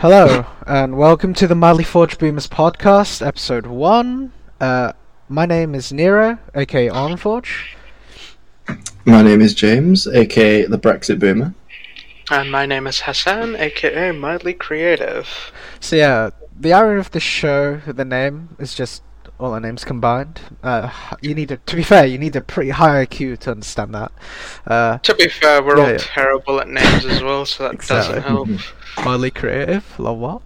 Hello, and welcome to the Mildly Forged Boomers podcast, episode 1. Uh, my name is Nero, aka Armforge. My name is James, aka the Brexit Boomer. And my name is Hassan, aka Mildly Creative. So, yeah, the irony of the show, the name, is just all our names combined. Uh, you need a, to be fair, you need a pretty high IQ to understand that. Uh, To be fair, we're Yeah, all yeah. terrible at names as well, so that Exactly. doesn't help. mildly creative, love what?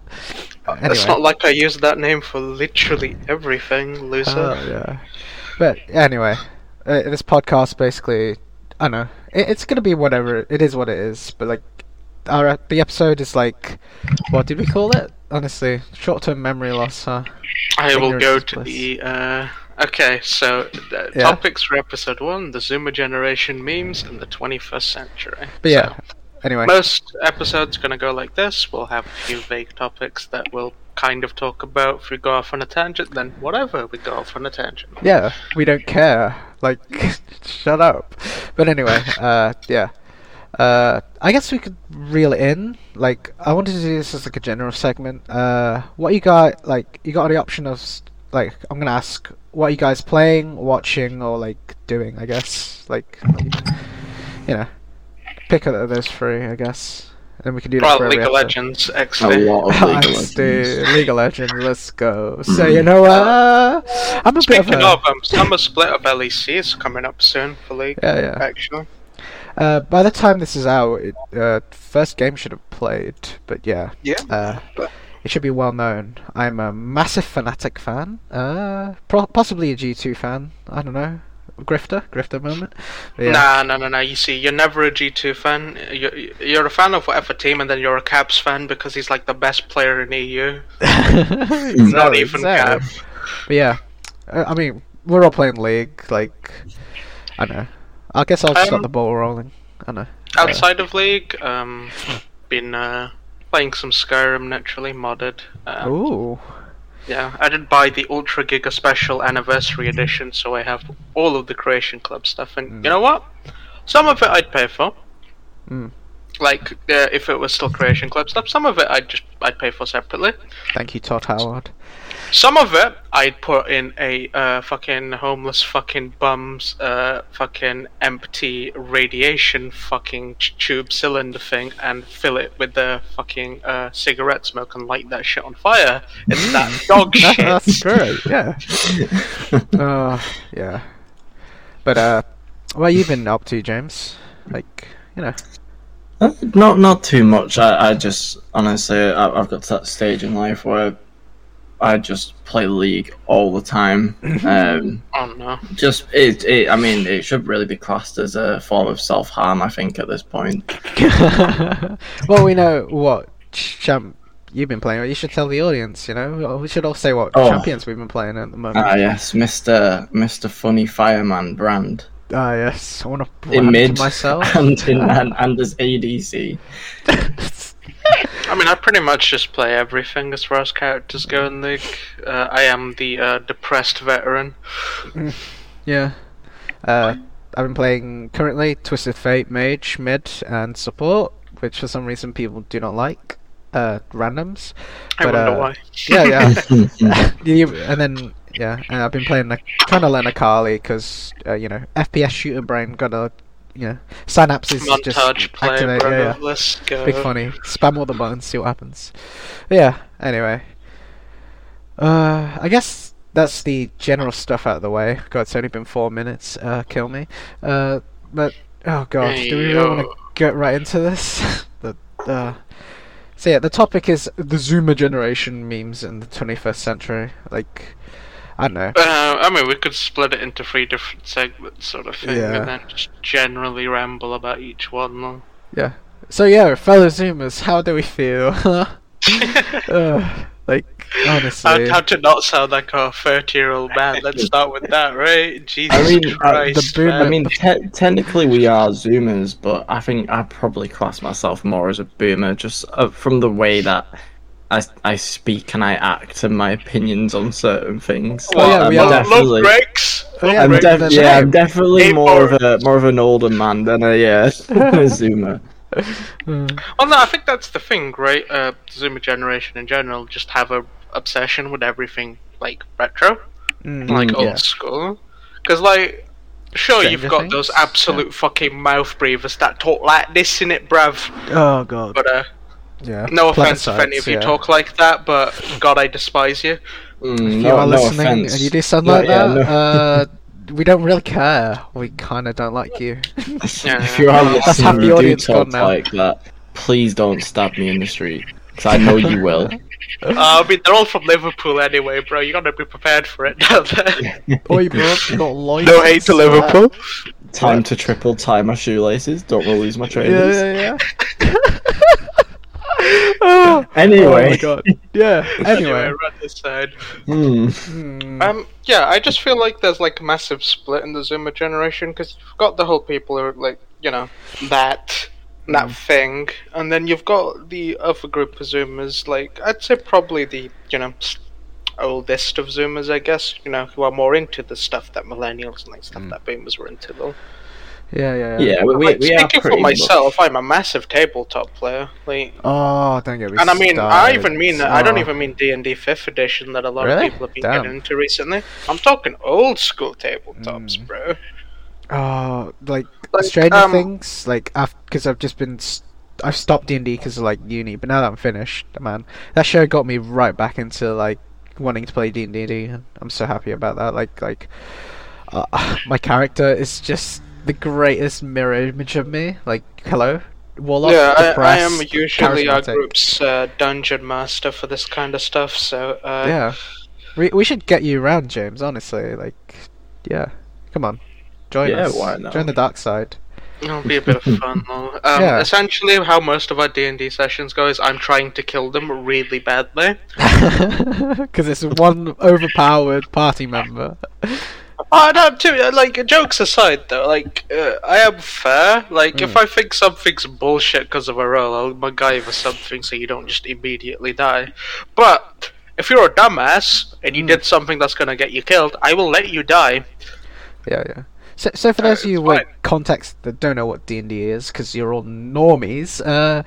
It's Anyway. not like I use that name for literally everything, loser. Oh, yeah. But anyway, uh, this podcast basically, I don't know, it, it's gonna be whatever. It is what it is. But like, our the episode is like, what did we call it? Honestly, short-term memory loss, huh? I will go to the. Uh, okay, so the Yeah. topics for episode one: the Zoomer generation memes and the 21st century. But yeah. So, Anyway, most episodes gonna go like this. We'll have a few vague topics that we'll kind of talk about. If we go off on a tangent, then whatever, we go off on a tangent. yeah, we don't care. Like, shut up. But anyway, uh, yeah. Uh, I guess we could reel it in. Like, I wanted to do this as like a general segment. Uh, what you got? Like, you got the option of like, I'm gonna ask, what are you guys playing, watching, or like doing? I guess, like, you know, pick out of those three. I guess, and we can do that Well, for every League of episode. Legends, A lot of League of Legends. League of Legends. Let's go. So you know what? Uh, I'm a bit Speaking of a, of, um, summer split of LEC is coming up soon for League. yeah, yeah. Actually, Uh, by the time this is out, it, uh, first game should have played, but yeah, yeah. uh, But- it should be well known. I'm a massive Fnatic fan, uh, pro- possibly a G2 fan. I don't know, grifter, grifter moment. Yeah. Nah, no, no, no. You see, you're never a G2 fan. You're, you're a fan of whatever team, and then you're a Caps fan because he's like the best player in EU. Exactly, Not even exactly. Cap. But yeah, uh, I mean, we're all playing League. Like, I don't know. I guess I'll start Um, the ball rolling. I know. Uh, Outside of League, um, been uh, playing some Skyrim naturally modded. Uh, Ooh. yeah, I did buy the Ultra Giga Special Anniversary Edition, so I have all of the Creation Club stuff. And Mm. you know what? Some of it I'd pay for. Mm. Like uh, if it was still Creation Club stuff, some of it I'd just I'd pay for separately. Thank you, Todd Howard. Some of it I'd put in a uh, fucking homeless fucking bums uh, fucking empty radiation fucking ch- tube cylinder thing and fill it with the fucking uh, cigarette smoke and light that shit on fire. It's that dog shit. That's great. Yeah. uh, yeah. But uh, what you been up to, James? Like, you know. Uh, Not not too much. I, I just honestly I, I've got to that stage in life where I just play League all the time. Um, Oh no. just it, it. I mean, it should really be classed as a form of self harm. I think at this point. well, we know what champ you've been playing. You should tell the audience. You know, we should all say what Oh. champions we've been playing at the moment. Ah yes, Mister Mister Funny Fireman brand Ah, yes. I want to in brand mid myself. and in and, and as ADC. I mean, I pretty much just play everything as far as characters go in League. Uh, I am the uh, depressed veteran. yeah. Uh, I've been playing currently Twisted Fate, Mage, Mid, and Support, which for some reason people do not like. Uh, randoms. I But, wonder uh, why. Yeah, yeah. And then yeah, and I've been playing like trying to learn Akali because uh, you know FPS shooting brain gotta you know synapses just Montage play, activate. bro. Yeah, yeah. Let's go. Big funny. Spam all the buttons, see what happens. But yeah. Anyway, uh, I guess that's the general stuff out of the way. God, it's only been four minutes. Uh, kill me. Uh, but oh god, do we really want to get right into this? the uh. So yeah, the topic is the Zoomer generation memes in the 21st century. Like, I don't know. Uh, I mean, we could split it into three different segments, sort of thing, Yeah. and then just generally ramble about each one. though. Yeah. So yeah, fellow Zoomers, how do we feel? uh, like, honestly. how, how to not sound like a thirty-year-old man? Let's start with that, right? Jesus I mean, uh, Christ, the boomer- I mean, te- technically we are Zoomers, but I think I probably class myself more as a boomer, just uh, from the way that I, I speak and I act and my opinions on certain things. Oh, yeah, I'm we are. definitely, Look, Rex. Oh, yeah, I'm Rick, def- yeah. I'm definitely Eight more of a more of an older man than a yeah, a Zoomer. Well, no, I think that's the thing, right? Uh, Zoomer generation in general just have a obsession with everything like retro, Mm, like Mm, old school. Because, like, sure, you've got Things? those absolute fucking mouth breathers that talk like this in it, bruv. Oh god. But uh, yeah. no offense if any of you yeah. talk like that, but God, I despise you. Mm, If you no, are listening offense. and you do sound Yeah, like yeah, that, no. uh, we don't really care. We kind of don't like you. Yeah. if you are listening, have the you do talk like that. Please don't stab me in the street, because I know you will. Uh, I mean, they're all from Liverpool anyway, bro. You gotta be prepared for it down there. Oi, bro, you got lights. no hate to Liverpool. Time to triple tie my shoelaces. Don't want to lose my Yeah, trainers. yeah, yeah. Oh, Anyway. oh my god. Yeah. Anyway. run this side. Hmm. Hmm. Um, yeah, I just feel like there's like a massive split in the Zoomer generation because you've got the whole people who are like, you know, that that thing, and then you've got the other group of Zoomers, like I'd say probably the you know oldest of Zoomers, I guess, you know, who are more into the stuff that millennials and like stuff Mm. that boomers were into though. Yeah, yeah, yeah. Yeah, we, we, like, we are speaking for pretty myself, I'm a massive tabletop player. Like, Oh, don't get me and I mean, I even mean I don't Oh. even mean D and D Fifth Edition that a lot Really? of people have been Damn. getting into recently. I'm talking old school tabletops, Mm. bro. Oh, like, Like, Stranger um, Things, like, because I've just been, I've stopped D and D because of like uni, but now that I'm finished, man, that show got me right back into like wanting to play D and D. I'm so happy about that. Like, like, uh, my character is just the greatest mirror image of me. Like, hello, Warlock. yeah, I, I, am usually our group's uh, dungeon master for this kind of stuff. So uh, Yeah, we we should get you around, James. Honestly, like, yeah, come on, join Yeah, us. why not? Join the dark side. it'll be a bit of fun. though. Um, Yeah. Essentially, how most of our D and D sessions go is I'm trying to kill them really badly. Because it's one overpowered party member. Oh no, too, like jokes aside though, like uh, I am fair. Like if Mm. I think something's bullshit because of a roll, I'll MacGyver something so you don't just immediately die. But if you're a dumbass and you Mm. did something that's gonna get you killed, I will let you die. Yeah, yeah. So, so for those of you with context that don't know what D and D is, because you're all normies, uh,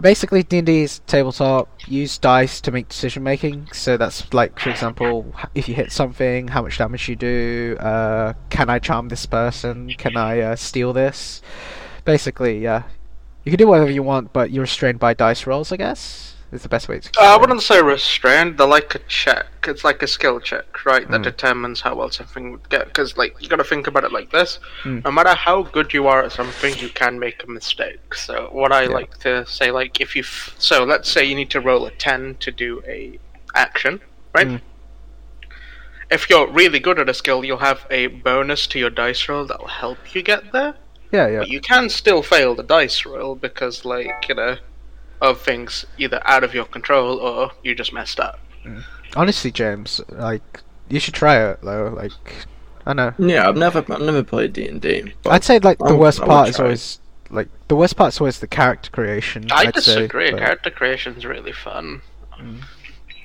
basically D and D is tabletop. Use dice to make decision making. So that's like, for example, if you hit something, how much damage you do. Uh, can I charm this person? Can I uh, steal this? Basically, yeah. You can do whatever you want, but you're restrained by dice rolls. I guess is the best way to. Uh, I wouldn't say restrained. They're like a check. It's like a skill check, right? That Mm. determines how well something would get. Because like you got to think about it like this: Mm. no matter how good you are at something, you can make a mistake. So what I Yeah. like to say, like if you, f- so let's say you need to roll a ten to do a action, right? Mm. If you're really good at a skill, you'll have a bonus to your dice roll that'll help you get there. Yeah, yeah. But you can still fail the dice roll because, like, you know, of things either out of your control or you just messed up. Mm. Honestly, James, like you should try it though. Like, I know. Yeah, I've never I've never played D and D. I'd say like the I'm- worst part is always like the worst part is always the character creation. I I'd say, disagree. but- Character creation's really fun. Mm.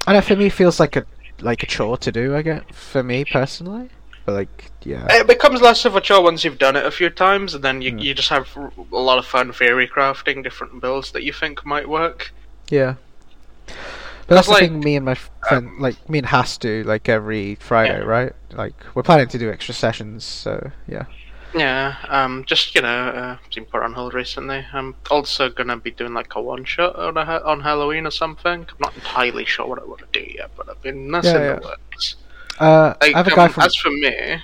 I know for me it feels like a like a chore to do. I get for me personally, but like yeah, It becomes less of a chore once you've done it a few times, and then you, Mm. you just have a lot of fun theory crafting different builds that you think might work. yeah. But that's the like, thing. Me and my friend, like me and Has do like every Friday, Yeah. right? Like we're planning to do extra sessions, so yeah. Yeah, um, just you know, uh, been put on hold recently. I'm also gonna be doing like a one shot on a, on Halloween or something. I'm not entirely sure what I want to do yet, but I've been that's Yeah, in yeah. the works. Uh, Like, I have a guy um, from as for me,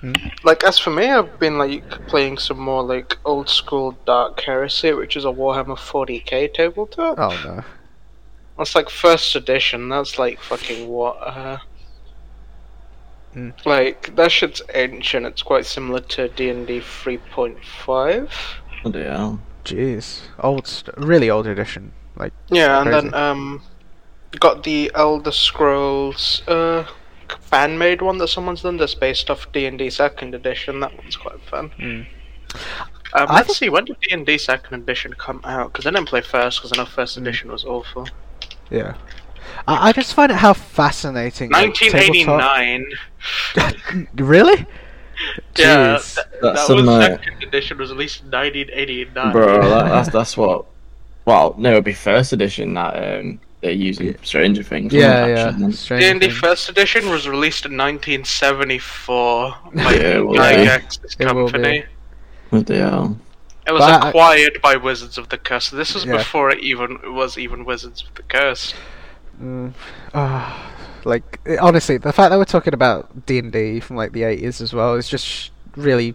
Hmm? like as for me, I've been like playing some more like old school Dark Heresy, which is a Warhammer 40k tabletop. oh no, That's like first edition. That's like fucking what? Uh, Hmm. Like that shit's ancient. It's quite similar to D and D 3.5. Oh dear. jeez, old, st- really old edition. Like Yeah, and Crazy. then um, got the Elder Scrolls uh fan made one that someone's done that's based off D and D Second Edition. That one's quite fun. Mm. Um, I let's think- see when did D and D Second Edition come out? Because I didn't play first because I know First Mm. Edition was awful. yeah. I, I just find it how fascinating. 1989. really? Yeah, Jeez. th- That's that was some, uh, second edition was at least 1989. Bro, that, that's that's what. Well, no, it'd be first edition that um, they're using Stranger Things. Yeah, wasn't yeah. Stranger D&D Things. first edition was released in 1974 by Yeah, well, Gygax's It company. What the hell? It was But I- acquired by Wizards of the Coast. This was Yeah. before it even it was even Wizards of the Coast. Mm, ah, like it- honestly, the fact that we're talking about D and D from like the eighties as well is just sh- really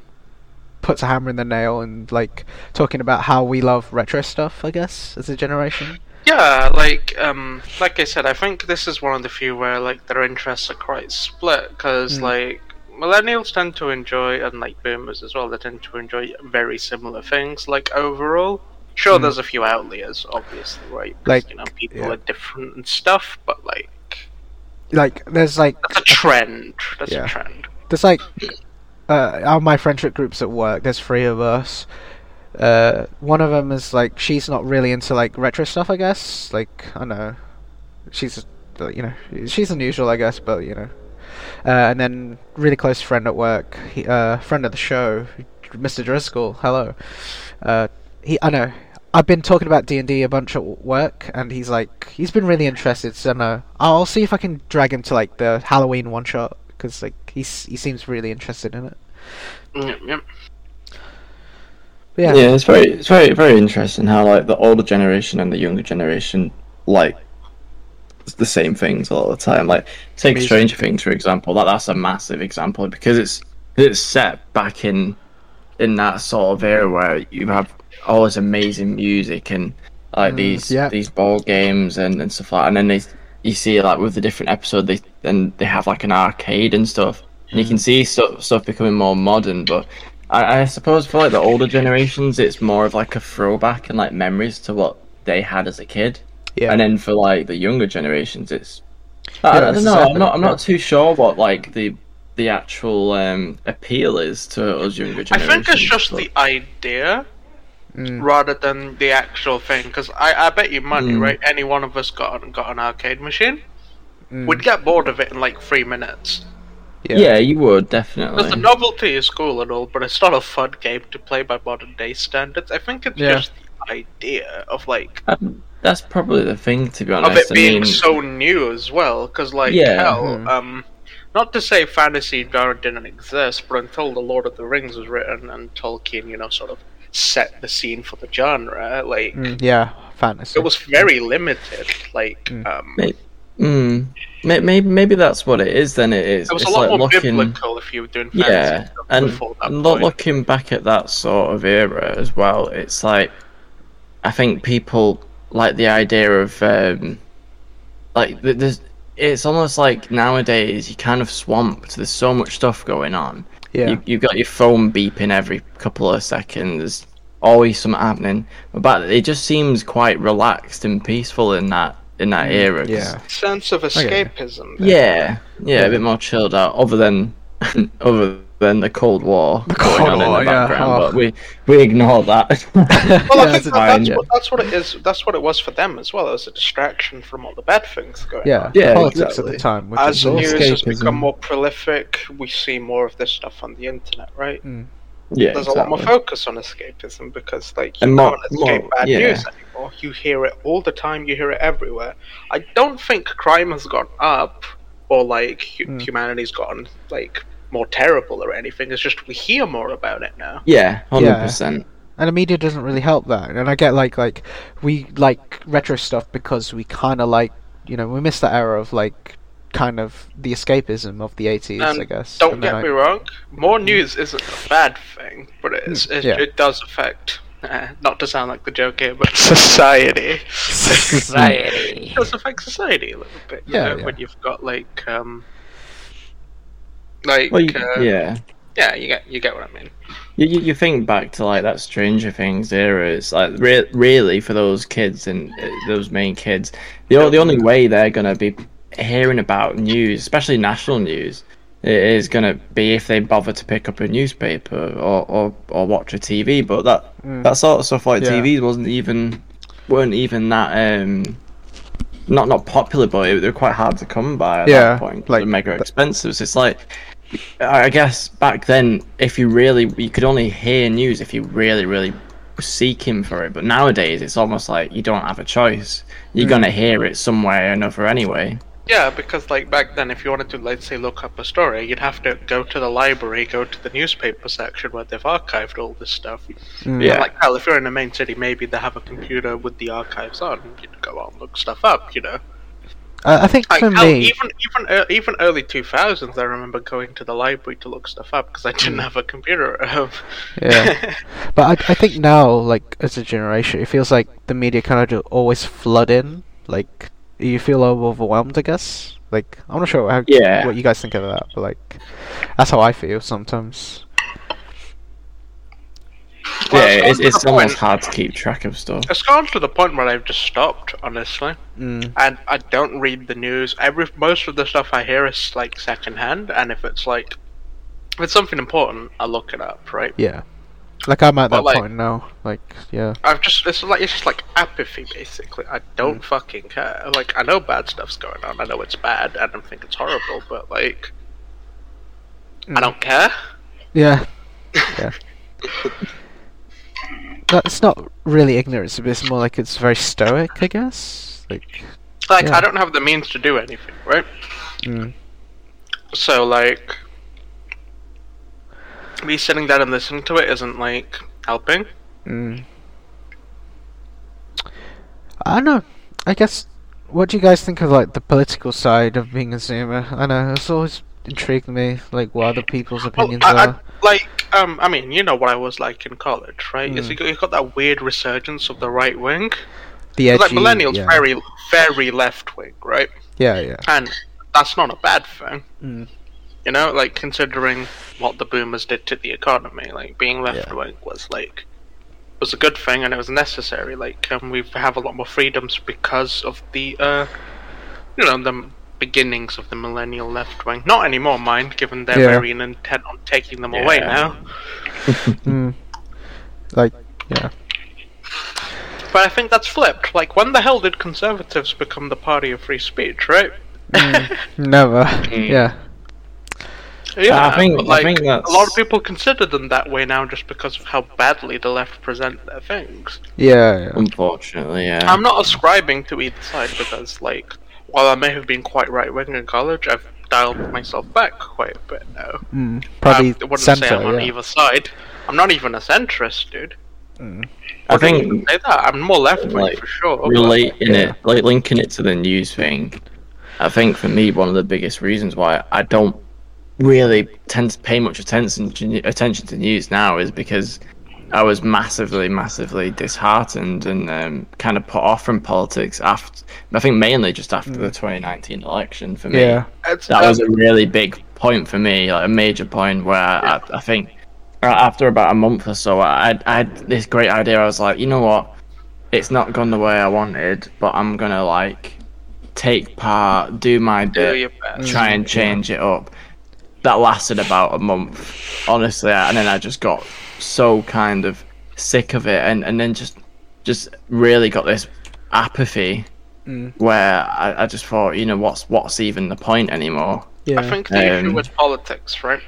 puts a hammer in the nail and like talking about how we love retro stuff. I guess as a generation. Yeah, like um, like I said, I think this is one of the few where like their interests are quite split because Mm. like millennials tend to enjoy and like boomers as well. They tend to enjoy very similar things. Like overall, sure, Mm. there's a few outliers, obviously, right? Like, you know, people yeah. are different and stuff, but like Like there's like that's a trend. That's Yeah. a trend. there's like uh, our my friendship groups at work. There's three of us. Uh, one of them is like she's not really into like retro stuff. I guess like I don't know. She's uh, you know she's unusual I guess, but you know. Uh, and then really close friend at work, he, uh, friend of the show, Mr. Driscoll. Hello. Uh, he I know. I've been talking about D and D a bunch at work, and he's like, he's been really interested. So I'll see if I can drag him to like the Halloween one shot because like he's he seems really interested in it. Yep, yep. Yeah, Yeah. it's very, it's very, very interesting how like the older generation and the younger generation like the same things all the time. Like take. Stranger Things for example. That that's a massive example because it's it's set back in in that sort of era where you have all this amazing music and like Mm, these yeah. these ball games and, and stuff like that. And then they you see like with the different episode they then they have like an arcade and stuff. And you can see stuff stuff becoming more modern, but I, I suppose for like the older generations, it's more of like a throwback and like memories to what they had as a kid. yeah. And then for like the younger generations, it's I, Yeah, I don't know. exactly I'm not. I'm not too sure what like the the actual um, appeal is to us younger I think it's just but- the idea Mm. rather than the actual thing. Because I, I bet you money, Mm. right? Any one of us got an, got an arcade machine, Mm. we'd get bored of it in like three minutes. Yeah. you would Because definitely. the novelty is cool and all, but it's not a fun game to play by modern day standards. I think it's Yeah. just the idea of like Um, That's probably the thing, to be honest. of honest. it being mean, so new as well. Because like Yeah. hell, Hmm. um, not to say fantasy genre didn't exist, but until the Lord of the Rings was written and Tolkien, you know, sort of set the scene for the genre, like Mm, yeah, fantasy. it was very limited. Like Mm. um, Maybe, mm, maybe maybe that's what it is. Then it is. it was it's a lot like more looking, biblical if you were doing Yeah, and, before that and looking back at that sort of era as well, it's like I think people like the idea of um, like there's. It's almost like nowadays you're kind of swamped. There's so much stuff going on. yeah. You, you've got your phone beeping every couple of seconds. Always something happening. But it just seems quite relaxed and peaceful in that in that era. yeah. sense of escapism. then. yeah, yeah, Yeah. a bit more chilled out. Other than other than the Cold War The going on War, in the yeah, background, oh. but we we ignore that. Well, I think it's that, that's, what, that's what it is. That's what it was for them as well. It was a distraction from all the bad things going Yeah, on. Yeah, politics exactly. at the time. As is the all news has become more prolific, we see more of this stuff on the internet, right? Mm. Yeah, There's a lot more focus on escapism because, like, you And can't escape more- bad yeah. news anymore. You hear it all the time. You hear it everywhere. I don't think crime has gone up or like hu- Mm. humanity's gotten like more terrible or anything. It's just we hear more about it now. Yeah, hundred Yeah. percent. and the media doesn't really help that. And I get like like we like retro stuff because we kind of like you know we miss that era of like kind of the escapism of the 80s, Um, I guess. Don't get I- me wrong. More news isn't a bad thing, but it's, it, yeah. it does affect. Uh, not to sound like the joke here, but society. Society. It does affect society a little bit. You Yeah, know, yeah. when you've got like um, like Well, you, uh, yeah. yeah, you get you get what I mean. You, you, you think back to like that Stranger Things era. It's like re- really for those kids and uh, those main kids, the o- the only way they're gonna be hearing about news, especially national news, is gonna be if they bother to pick up a newspaper or or, or watch a TV. But that Mm. that sort of stuff like Yeah. TVs wasn't even weren't even that um not not popular, but they were quite hard to come by at Yeah, that point. like mega the- expensive. So it's like I guess back then, if you really, you could only hear news if you really, really were seeking for it. But nowadays, it's almost like you don't have a choice. You're gonna hear it some way or another anyway. Yeah, because like back then, if you wanted to, let's say, look up a story, you'd have to go to the library, go to the newspaper section where they've archived all this stuff. Mm. Yeah. And, like, hell, if you're in a main city, maybe they have a computer with the archives on. You'd go out and look stuff up, you know. Uh, I think Like, for hell, me, even even uh, even early two thousands, I remember going to the library to look stuff up because I didn't Mm. have a computer at home. yeah. But I, I think now, like as a generation, it feels like the media kind of always flood in. Like you feel overwhelmed, I guess. Like I'm not sure how, Yeah. what you guys think of that, but like that's how I feel sometimes. Well, yeah, it's, to it's almost hard to keep track of stuff. It's gone to the point where I've just stopped, honestly. Mm. and I don't read the news. Every most of the stuff I hear is like secondhand, and if it's like if it's something important, I look it up. Right? Yeah. Like I'm at But, that like- point now. Like yeah. I've just it's like it's just like apathy basically. I don't fucking care. Like I know bad stuff's going on. I know it's bad, and I think it's horrible, but like I Mm. don't care. Yeah. Yeah. That's not really ignorance, but it's more like it's very stoic, I guess. Like, Like Yeah. I don't have the means to do anything, right? mm, So like me sitting down and listening to it isn't like helping. mm. I don't know. I guess. What do you guys think of like the political side of being a Zoomer? I know it's always intrigued me, like what other people's opinions I, I, are. like, um, I mean, you know what I was like in college, right? Is Mm. you got, you got that weird resurgence of the right wing. The edgy, like millennials, yeah. very, very left wing, right? yeah, yeah. And that's not a bad thing, Mm. You know. Like considering what the boomers did to the economy, like being left Yeah. wing was like was a good thing and it was necessary. Like, um, we have a lot more freedoms because of the, uh, you know, the beginnings of the millennial left wing. Not anymore, mind, given they're Yeah. very intent on taking them away now. Mm. Like, yeah. But I think that's flipped. Like, when the hell did conservatives become the party of free speech, right? Mm. Never. Mm. Yeah. Yeah, I think- but, I like, think a lot of people consider them that way now just because of how badly the left present their things. Yeah, yeah. Unfortunately, yeah. I'm not ascribing to either side because, like, while I may have been quite right wing in college, I've dialed myself back quite a bit now. Mm. Probably I wouldn't center, say I'm on yeah. either side. I'm not even a centrist, dude. Mm. I think even say that. I'm more left wing like, for sure. but- relating Yeah. it, like linking it to the news thing, I think for me one of the biggest reasons why I don't really tend to pay much attention to, attention to news now is because I was massively, massively disheartened and um, kind of put off from politics after. I think mainly just after the 2019 election for me. Yeah. It's, That was a really big point for me, like a major point where I, I think uh, after about a month or so, I, I had this great idea. I was like, you know what? It's not gone the way I wanted, but I'm gonna like take part, do my bit, your best. try and change it up. That lasted about a month, honestly, and then I just got so kind of sick of it, and, and then just just really got this apathy Mm. where I, I just thought, you know, what's what's even the point anymore? Yeah. I think the issue Um, with politics, right,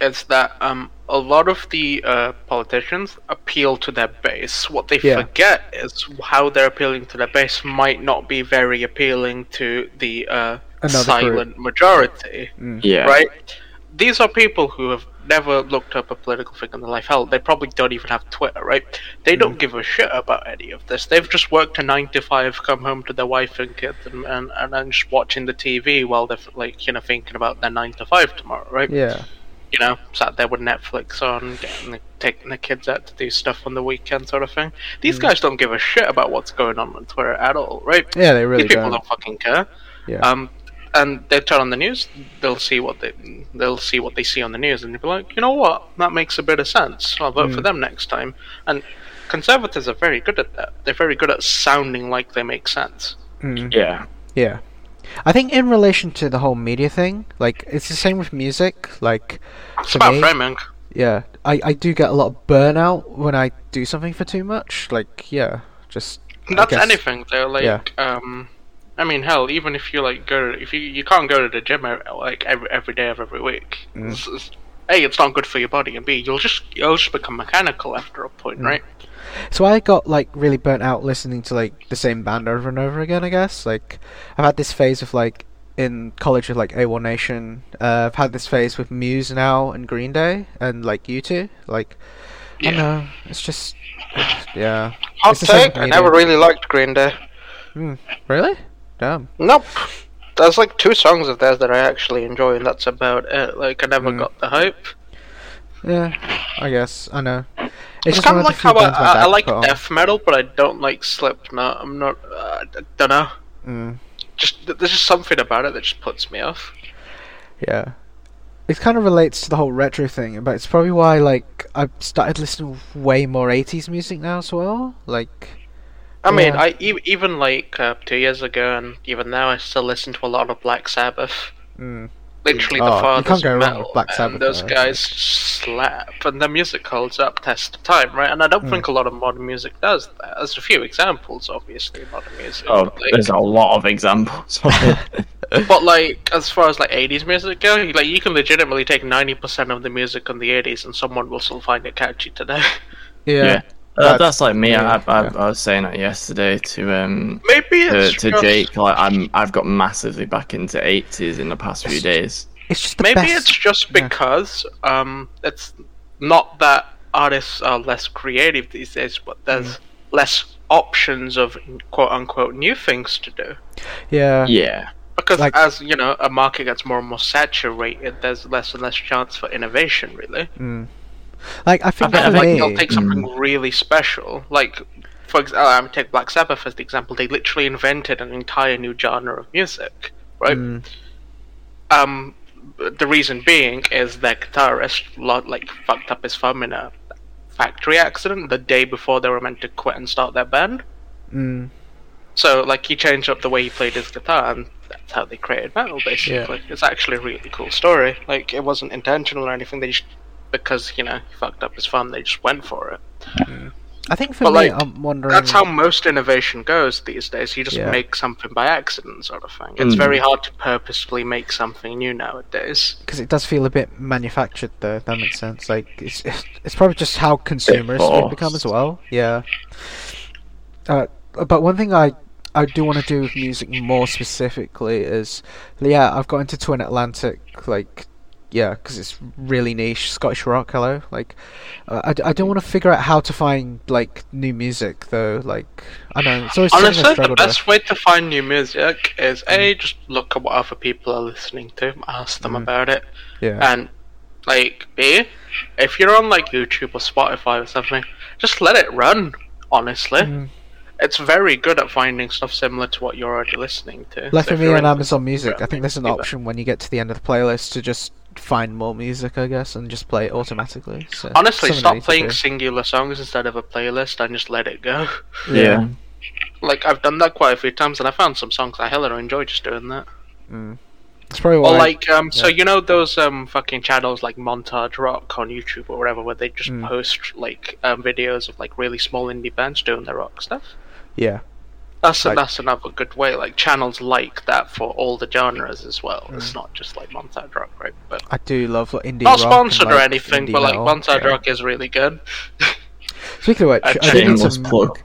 is that um, a lot of the uh, politicians appeal to their base. What they Yeah. forget is how they're appealing to their base might not be very appealing to the uh, Another silent majority, Yeah, right? These are people who have never looked up a political thing in their life. Hell, they probably don't even have Twitter, right? They Mm. don't give a shit about any of this. They've just worked a nine to five, come home to their wife and kids, and and, and then just watching the TV while they're like you know thinking about their nine to five tomorrow, right? Yeah. You know, sat there with Netflix on, getting the, taking the kids out to do stuff on the weekend, sort of thing. These Mm. guys don't give a shit about what's going on on Twitter at all, right? Yeah, they really do. These people don't. don't fucking care. Yeah. Um, and they turn on the news, they'll see what they they'll see what they see on the news, and they'll be like, you know what, that makes a bit of sense. I'll vote for Mm. them next time. And conservatives are very good at that. They're very good at sounding like they make sense. Mm. yeah, Yeah. I think in relation to the whole media thing, like it's the same with music. Like It's about me, framing. yeah, I, I do get a lot of burnout when I do something for too much. Like yeah, just I That's anything. They're like, yeah. um, I mean, hell, even if you like go, if you you can't go to the gym like every every day of every week. Mm. It's- it's- a, it's not good for your body, and B, you'll just you'll just become mechanical after a point, Mm. right? So I got like really burnt out listening to like the same band over and over again. I guess like I've had this phase of like in college with like A1 Nation. Uh, I've had this phase with Muse now and Green Day and like U2. Like I Yeah. don't know. It's just yeah. Hot It's take. I never really liked Green Day. Hmm. Really? Damn. Nope. There's like two songs of theirs that I actually enjoy, and that's about it. Like I never Mm. got the hype. Yeah. I guess I know. It's, It's, kind of like how I, I, I like death metal, but I don't like Slipknot. I'm not. Uh, I don't know. Mm. Just there's just something about it that just puts me off. Yeah. It kind of relates to the whole retro thing, but it's probably why like I've started listening way more 80s music now as well. Like I mean, Yeah. I e- even like uh, two years ago, and even now, I still listen to a lot of Black Sabbath. mm, Literally Oh, the you can't go of wrong metal. with Black and Sabbath, those though. guys slap, and their music holds up test of time, right? And I don't Mm. think a lot of modern music does that. There's a few examples, obviously, modern music. Oh, like, there's a lot of examples. but like as far as like 80s music goes, like you can legitimately take 90% of the music in the 80s, and someone will still find it catchy today. yeah. yeah, Uh, That's- that's like me. yeah, I, I, yeah. I was saying that yesterday to um Maybe to, it's to just, Jake. Like I'm, I've got massively back into 80s in the past few days. It's just the Maybe best. it's just yeah. because um, it's not that artists are less creative these days, but there's Mm. less options of quote unquote new things to do. Yeah. Yeah, Because Like- as you know, a market gets more and more saturated. There's less and less chance for innovation. Really, Mm. Like I I think think for like me, they'll take something really special, like. For example, I'm take Black Sabbath as the example. They literally invented an entire new genre of music, right? Mm, Um, the reason being is their guitarist lo- like fucked up his thumb in a factory accident the day before they were meant to quit and start their band. mm, So like he changed up the way he played his guitar, and that's how they created metal. Basically, it's actually a really cool story. Like it wasn't intentional or anything. They just because you know he fucked up his thumb, they just went for it. I think for But, me, like, I'm wondering. That's how most innovation goes these days. You just Yeah. make something by accident, sort of thing. It's Mm. very hard to purposefully make something new nowadays. because it does feel a bit manufactured though. That makes sense. Like it's it's, it's probably just how consumers we've become as well. Yeah. Uh, but one thing I I do want to do with music more specifically is yeah I've got into Twin Atlantic like yeah because it's really niche Scottish rock. Hello, like uh, I, I don't want to figure out how to find like new music though. Like I don't know it's always Honestly, the best way to find new music is a just look at what other people are listening to, ask them Mm. about it. Yeah. and like b, if you're on like YouTube or Spotify or something, just let it run. Honestly, Mm. it's very good at finding stuff similar to what you're already listening to. Like So me on Amazon Music, I think there's an option when you get to the end of the playlist to just find more music, I guess, and just play it automatically. So Honestly, stop playing singular songs instead of a playlist and just let it go. yeah. Like I've done that quite a few times, and I found some songs I hella enjoy just doing that. Mm. That's probably why. Or like, um, so you know those um fucking channels like Montage Rock on YouTube or whatever, where they just Mm. post like um, videos of like really small indie bands doing their rock stuff. yeah, That's Like- that's another good way. Like channels like that for all the genres as well. It's Mm. not just like Montage Rock, right? But I do love like, indie not sponsored and, or anything, but like. Montage Yeah. Rock is really good. Speaking of which, A I did need some. plug.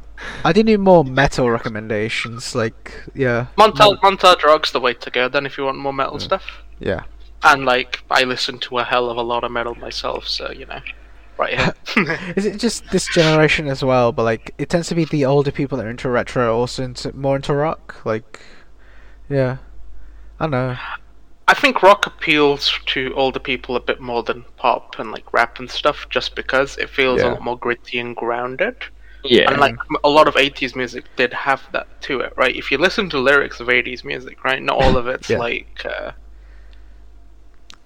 I did need more metal recommendations. Like, yeah, Montage Montage Rock's the way to go. Then if you want more metal Yeah. stuff, yeah. and like I listen to a hell of a lot of metal myself, so you know, right here. Is it just this generation as well? But like, it tends to be the older people that are into retro, also into more into rock. Like, yeah, I don't know. I think rock appeals to older people a bit more than pop and like rap and stuff, just because it feels Yeah. a lot more gritty and grounded. Yeah. And like a lot of '80s music did have that to it, right? If you listen to lyrics of '80s music, right, not all of it's Yeah. like uh,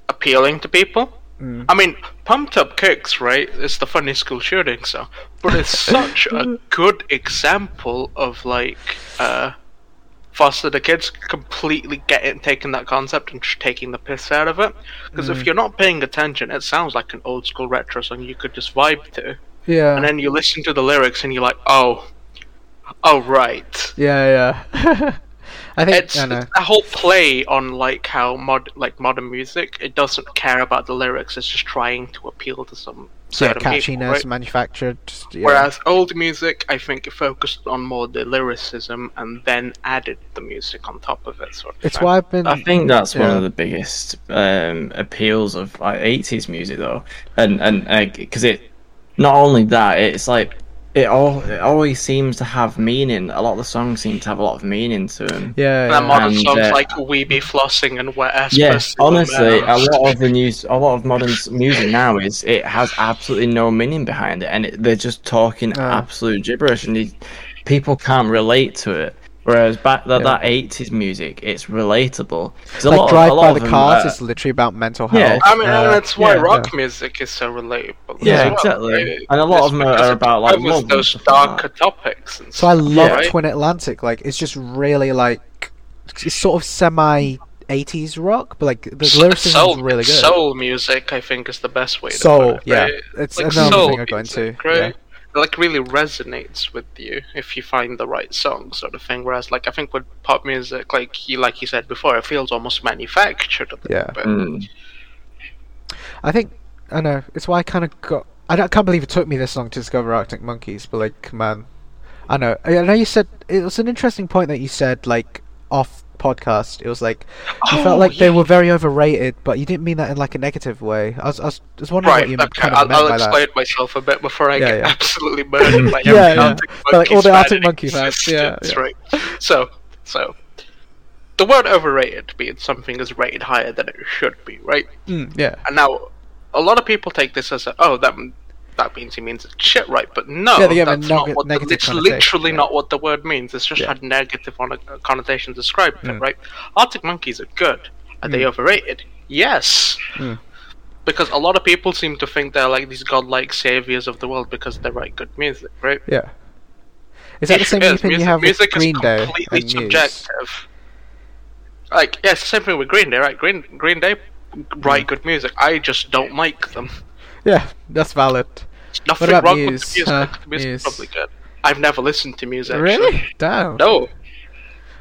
appealing to people. Mm. I mean, Pumped Up Kicks, right? It's the funny school shooting song, but it's such a good example of like uh, Foster the Kids completely getting taking that concept and just taking the piss out of it. Because Mm. if you're not paying attention, it sounds like an old school retro song you could just vibe to, Yeah, and then you listen to the lyrics and you're like, oh, oh right. yeah, yeah. I think it's, I know. it's a whole play on like how mod like modern music. It doesn't care about the lyrics. It's just trying to appeal to some yeah, certain catchiness, people, right? manufactured. just- Yeah. Whereas old music, I think, it focused on more the lyricism and then added the music on top of it. Sort of it's thing. why I've been. I think that's one of the biggest um, appeals of like, 80s music, though, and and because it not only that, it's like it all it always seems to have meaning. A lot of the songs seem to have a lot of meaning to them. yeah, And yeah. modern And, songs uh, like "We Be Flossing" and "Wet Ass Yeah, Pussy" honestly, a lot of the news, a lot of modern music now is it has absolutely no meaning behind it, and it, they're just talking Oh. absolute gibberish, and you, people can't relate to it. Whereas back that Yeah. that eighties music, it's relatable. 'Cause a like lot of- Drive a lot by of the them, Cars uh, is literally about mental health. Yeah. I mean, and uh, that's why yeah, rock music is so relatable. Yeah, well, exactly. right? And a lot It's of them are- are about, like, covers love those stuff like darker topics. And So I stuff, love right? Twin Atlantic. Like it's just really like it's sort of semi 80s rock, but like the lyricism soul, is really good. Soul music, I think, is the best way to Soul, put it. yeah. It's like another soul thing I go into, music, yeah. right? It, like really resonates with you if you find the right song, sort of thing. Whereas, like I think with pop music, like you like you said before, it feels almost manufactured a little Yeah. bit. Mm. I think I know it's why I kind of got. I, don't, I can't believe it took me this long to discover Arctic Monkeys, but like, man, I know. I know you said it was an interesting point that you said like off podcast. It was like you Oh, felt like they were very overrated, but you didn't mean that in like a negative way. I was, I was, I was wondering Right, what you okay, kind of I'll, meant I'll by that. explain myself a bit before I Yeah, get yeah. absolutely murdered by Yeah, every yeah. Arctic Like, all Monkeys the Arctic in Monkey fans, yeah, existence, yeah. right. So, so the word overrated means something is rated higher than it should be, right? Mm, yeah, And now, a lot of people take this as a, oh, that that means he means it's shit, right? But no, Yeah, that's neg- not what the, it's literally yeah. not what the word means. It's just Yeah. had negative on a connotation described Mm. it, right? Arctic monkeys are good. Are they overrated? Yes. Mm. Because a lot of people seem to think they're like these godlike saviors of the world because they write good music, right? yeah. Is that the same is, opinion you music, have with music Green Day completely and. Like, yeah, it's the same thing with Green Day, right? Green Green Day write Mm. good music. I just don't like them. Yeah, that's valid. Nothing wrong Muse, with the music. huh? the music's Muse. probably good. I've never listened to. Actually. Really? Damn. No.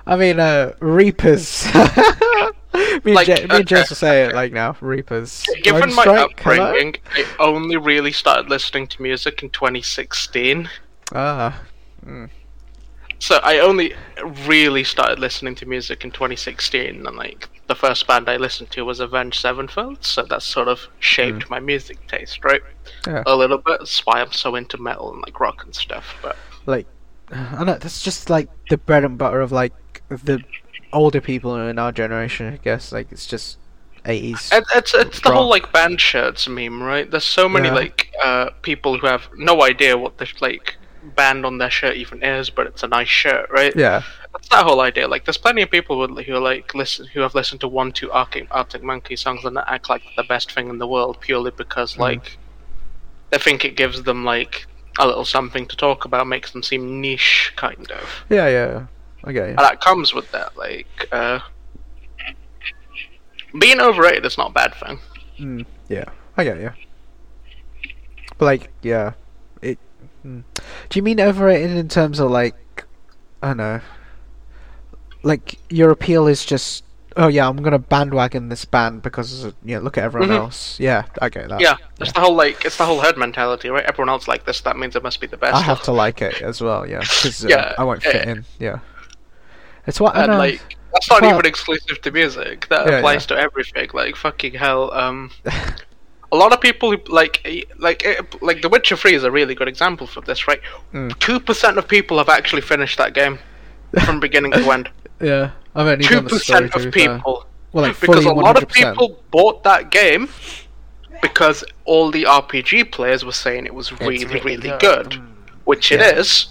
I mean, uh, Reapers. me, Like, and, me and James will say it like now. Reapers. Given my hello? upbringing, I only really started listening to music in 2016. Ah, So I only really started listening to music in 2016, and like the first band I listened to was Avenged Sevenfold. So that sort of shaped my music taste, right? yeah. A little bit. That's why I'm so into metal and like rock and stuff. But Like, I know that's just like the bread and butter of like the older people in our generation. I guess like it's just eighties. It, it's it's the whole like band shirts meme, right? There's so many Yeah. like uh people who have no idea what the like band on their shirt even is, but it's a nice shirt, right? Yeah, That's that whole idea. Like, there's plenty of people who, who like listen who have listened to one, two Arctic Arctic Monkey songs and act like the best thing in the world purely because Mm. like they think it gives them like a little something to talk about, makes them seem niche, kind of. yeah, yeah. Okay. And that comes with that, like. uh being overrated is not a bad thing. Mm, yeah, I get you. But like, yeah. Mm. Do you mean overrated in terms of like, I don't know, like your appeal is just, oh yeah, I'm gonna bandwagon this band because you know, look at everyone Mhm. else. Yeah, I get that. Yeah, it's the whole like it's the whole herd mentality, right? Everyone else like this, that means it must be the best. I have to like it as well. Yeah, because uh, Yeah, I won't fit yeah. in. Yeah, it's what I and know. like that's not Well- even exclusive to music. That Yeah, applies to everything. Like fucking hell. Um, a lot of people who like eh, like eh, like The Witcher Three is a really good example for this, right? Mm. Two percent of people have actually finished that game from beginning to end. yeah, I've only Two done the story percent of be fair. people. Well, like because a lot of people bought that game because all the RPG players were saying it was really, really really, good. good, which it Yeah. is.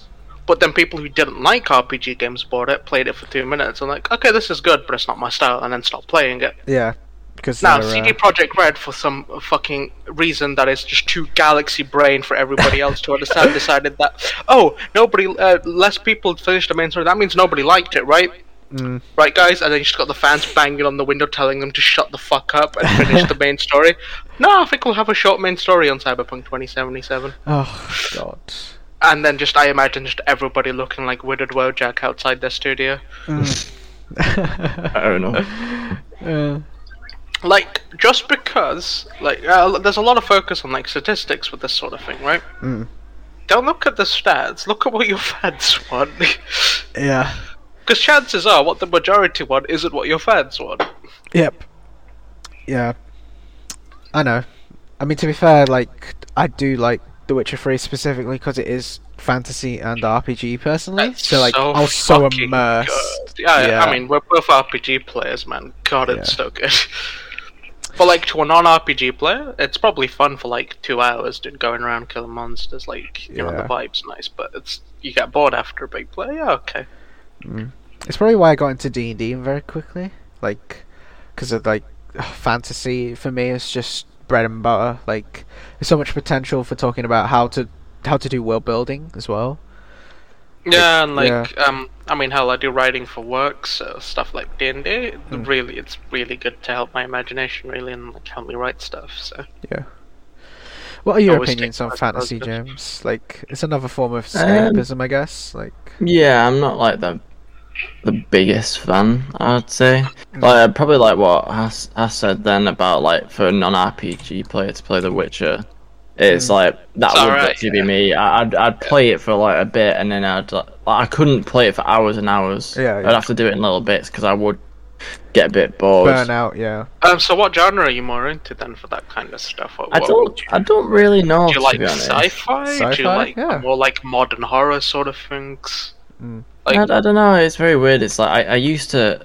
But then people who didn't like RPG games bought it, played it for two minutes, and like, okay, this is good, but it's not my style, and then stopped playing it. Yeah, because Now, CD uh, Projekt Red, for some fucking reason that is just too galaxy brain for everybody else to understand, decided that oh, nobody, uh, less people finished the main story. That means nobody liked it, right? mm, Right, guys, and then you just got the fans banging on the window, telling them to shut the fuck up and finish the main story. No, I think we'll have a short main story on Cyberpunk 2077, oh god. and then just I imagine just everybody looking like Withered Wojak outside their studio. Mm. I don't know. Uh, Like just because like uh, there's a lot of focus on like statistics with this sort of thing, right? Mm. Don't look at the stats. Look at what your fans want. yeah. Because chances are, what the majority want isn't what your fans want. Yep. Yeah. I know. I mean, to be fair, like I do like The Witcher Three specifically because it is fantasy and RPG personally. That's so like so I was so immersed. Yeah, Yeah. I mean, we're both RPG players, man. God, it's Yeah. so good. But like to a non-RPG player, it's probably fun for like two hours, just going around killing monsters. Like you know, the vibe's nice, but it's you get bored after a big play. Yeah, okay. Mm. It's probably why I got into D and D very quickly, like because of like fantasy for me is just bread and butter. Like there's so much potential for talking about how to how to do world building as well. Yeah, and like yeah. um, I mean, hell, I do writing for work, so stuff like D and D. Mm. Really, it's really good to help my imagination, really, and like help me write stuff. So Yeah. What are your opinions on fantasy, positive. James? Like, it's another form of Um, escapism, I guess. Like, Yeah, I'm not like the the biggest fan. I'd say. Mm. Like probably like what I, Has said then about like for a non-RPG player to play The Witcher. It's Mm. like that It's would alright, actually be me. I- I'd I'd play it for like a bit and then I'd like, I couldn't play it for hours and hours. Yeah, yeah. I'd have to do it in little bits because I would get a bit bored. burn out, yeah. um, so what genre are you more into then for that kind of stuff? What, I don't you- I don't really know. Do you like be honest. sci-fi? Do you Sci-fi? like Yeah. more like modern horror sort of things? Mm. Like, I, I don't know. It's very weird. It's like I, I used to,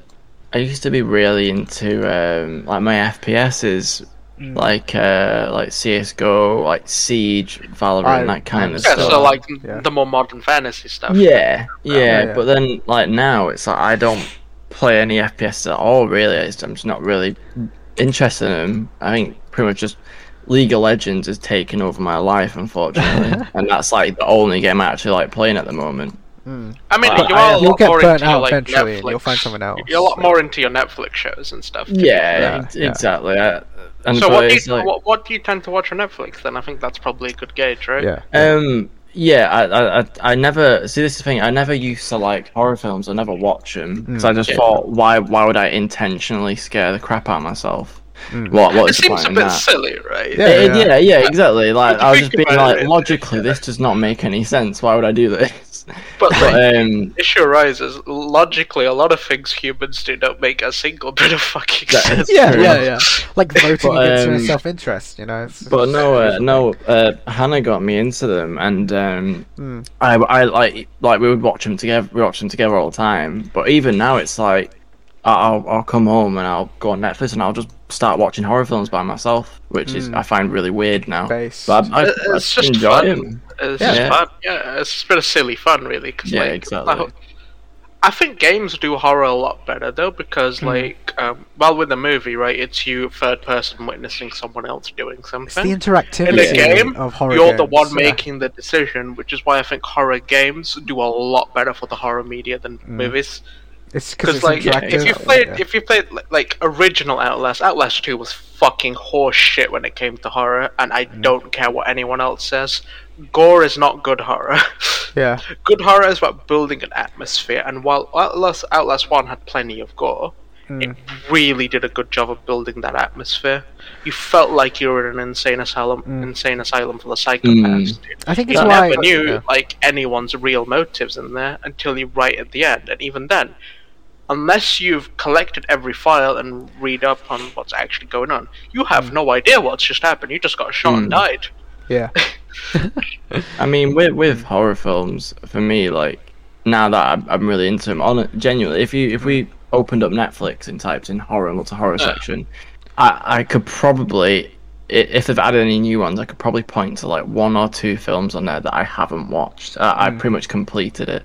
I used to be really into um, like my FPSs, Mm. like uh, like CS:GO, like Siege, Valorant, I- that kind of yeah, stuff. so like Yeah. the more modern fantasy stuff. yeah, yeah, yeah. But then like now, it's like I don't play any FPS at all. Really, It's- I'm just not really interested in them. I think pretty much just. League of Legends has taken over my life, unfortunately, and that's like the only game I actually like playing at the moment. Mm. I mean, But you I- are a You'll get more burnt into your, out like, eventually, and you'll find someone else. You're a lot like- more into your Netflix shows and stuff. to Yeah, fair. Yeah, ex- yeah. Exactly. I, and So but what do, you, like- what, what do you tend to watch on Netflix then? I think that's probably a good gauge, right? Yeah. Um. Yeah, I, I, I, I never see this is the thing. I never used to like horror films. I never watch them because I just Yeah. thought, why, why would I intentionally scare the crap out of myself? Mm. What, what It is the seems a bit that? silly, right? Yeah. Uh, yeah, yeah, exactly. Like I was just being like, it- logically, this does not make any sense. Why would I do this? But like, But um, issue arises logically. A lot of things humans do not make a single bit of fucking sense. Yeah, yeah, yeah. Like voting But, against um, your self-interest, you know. It's, but no, uh, no. Uh, Hannah got me into them, and um, Mm. I, I like like we would watch them together. We watch them together all the time. But even now, it's like I'll I'll come home and I'll go on Netflix and I'll just start watching horror films by myself, which is Mm. I find really weird now. Based. But I, I, It- it's I just enjoy fun. them. It's Yeah. just Yeah. fun. Yeah, it's just a bit of silly fun, really. Cause, Yeah, like, exactly. I, I think games do horror a lot better though, because Hmm. like, um, well, with the movie, right, it's you third person witnessing someone else doing it's something. the interactivity in a game, of horror you're the one yeah. making the decision, which is why I think horror games do a lot better for the horror media than Mm. movies. It's because Because like, interactive. if you played, yeah. if you played like original Outlast, Outlast Two was fucking horse shit when it came to horror, and I Mm. don't care what anyone else says. Gore is not good horror. yeah, good horror is about building an atmosphere, and while Outlast, Outlast One had plenty of gore, Mm. it really did a good job of building that atmosphere. You felt like you were in an insane asylum, Mm. insane asylum for the psychopaths. dude. I think You it's why. never knew yeah. like anyone's real motives in there until you right at the end, and even then, unless you've collected every file and read up on what's actually going on, you have Mm. no idea what's just happened. You just got shot and Mm. died. Yeah. I mean, with with horror films, for me, like now that I'm, I'm really into them, on genuinely, if you if we opened up Netflix and typed in horror and looked at horror Yeah. section, I I could probably if they've added any new ones, I could probably point to like one or two films on there that I haven't watched. I, I pretty much completed it.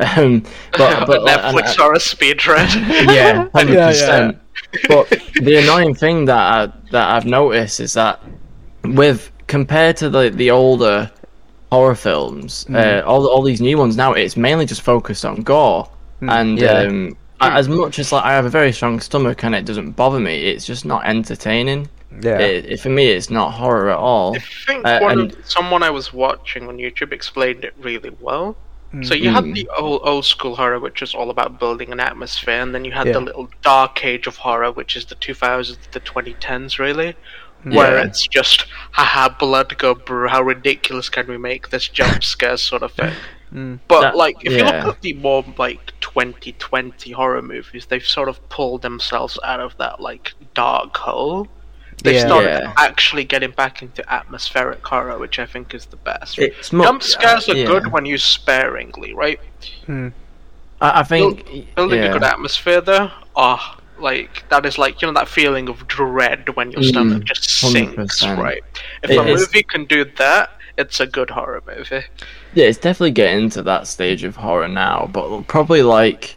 Um, but, but like, and- Netflix or a speed read. yeah, hundred Yeah, percent. But the annoying thing that I, that I've noticed is that with compared to the the older horror films, uh, all all these new ones now, it's mainly just focused on gore, and yeah. um, a- as much as like I have a very strong stomach and it doesn't bother me, it's just not entertaining. Yeah. It, it, for me, it's not horror at all. I think Uh, one and- someone I was watching on YouTube explained it really well. So you had Mm. the old old school horror, which is all about building an atmosphere, and then you had Yeah. the little dark age of horror, which is the 2000s, the 2010s, really, where Yeah. it's just haha, blood go brr, how ridiculous can we make this jump scare sort of thing. Mm. But That- like, if you look at the more like 2020 horror movies, they've sort of pulled themselves out of that like dark hole. They Yeah. started Yeah. actually getting back into atmospheric horror, which I think is the best. It's mo- Jump scares are yeah. good when used sparingly, right? Mm. I, I think Building yeah. a good atmosphere there, ah, like that is like you know that feeling of dread when your Mm, stomach just sinks, 100%. right? If It a is- movie can do that, it's a good horror movie. Yeah, it's definitely getting to that stage of horror now, but probably like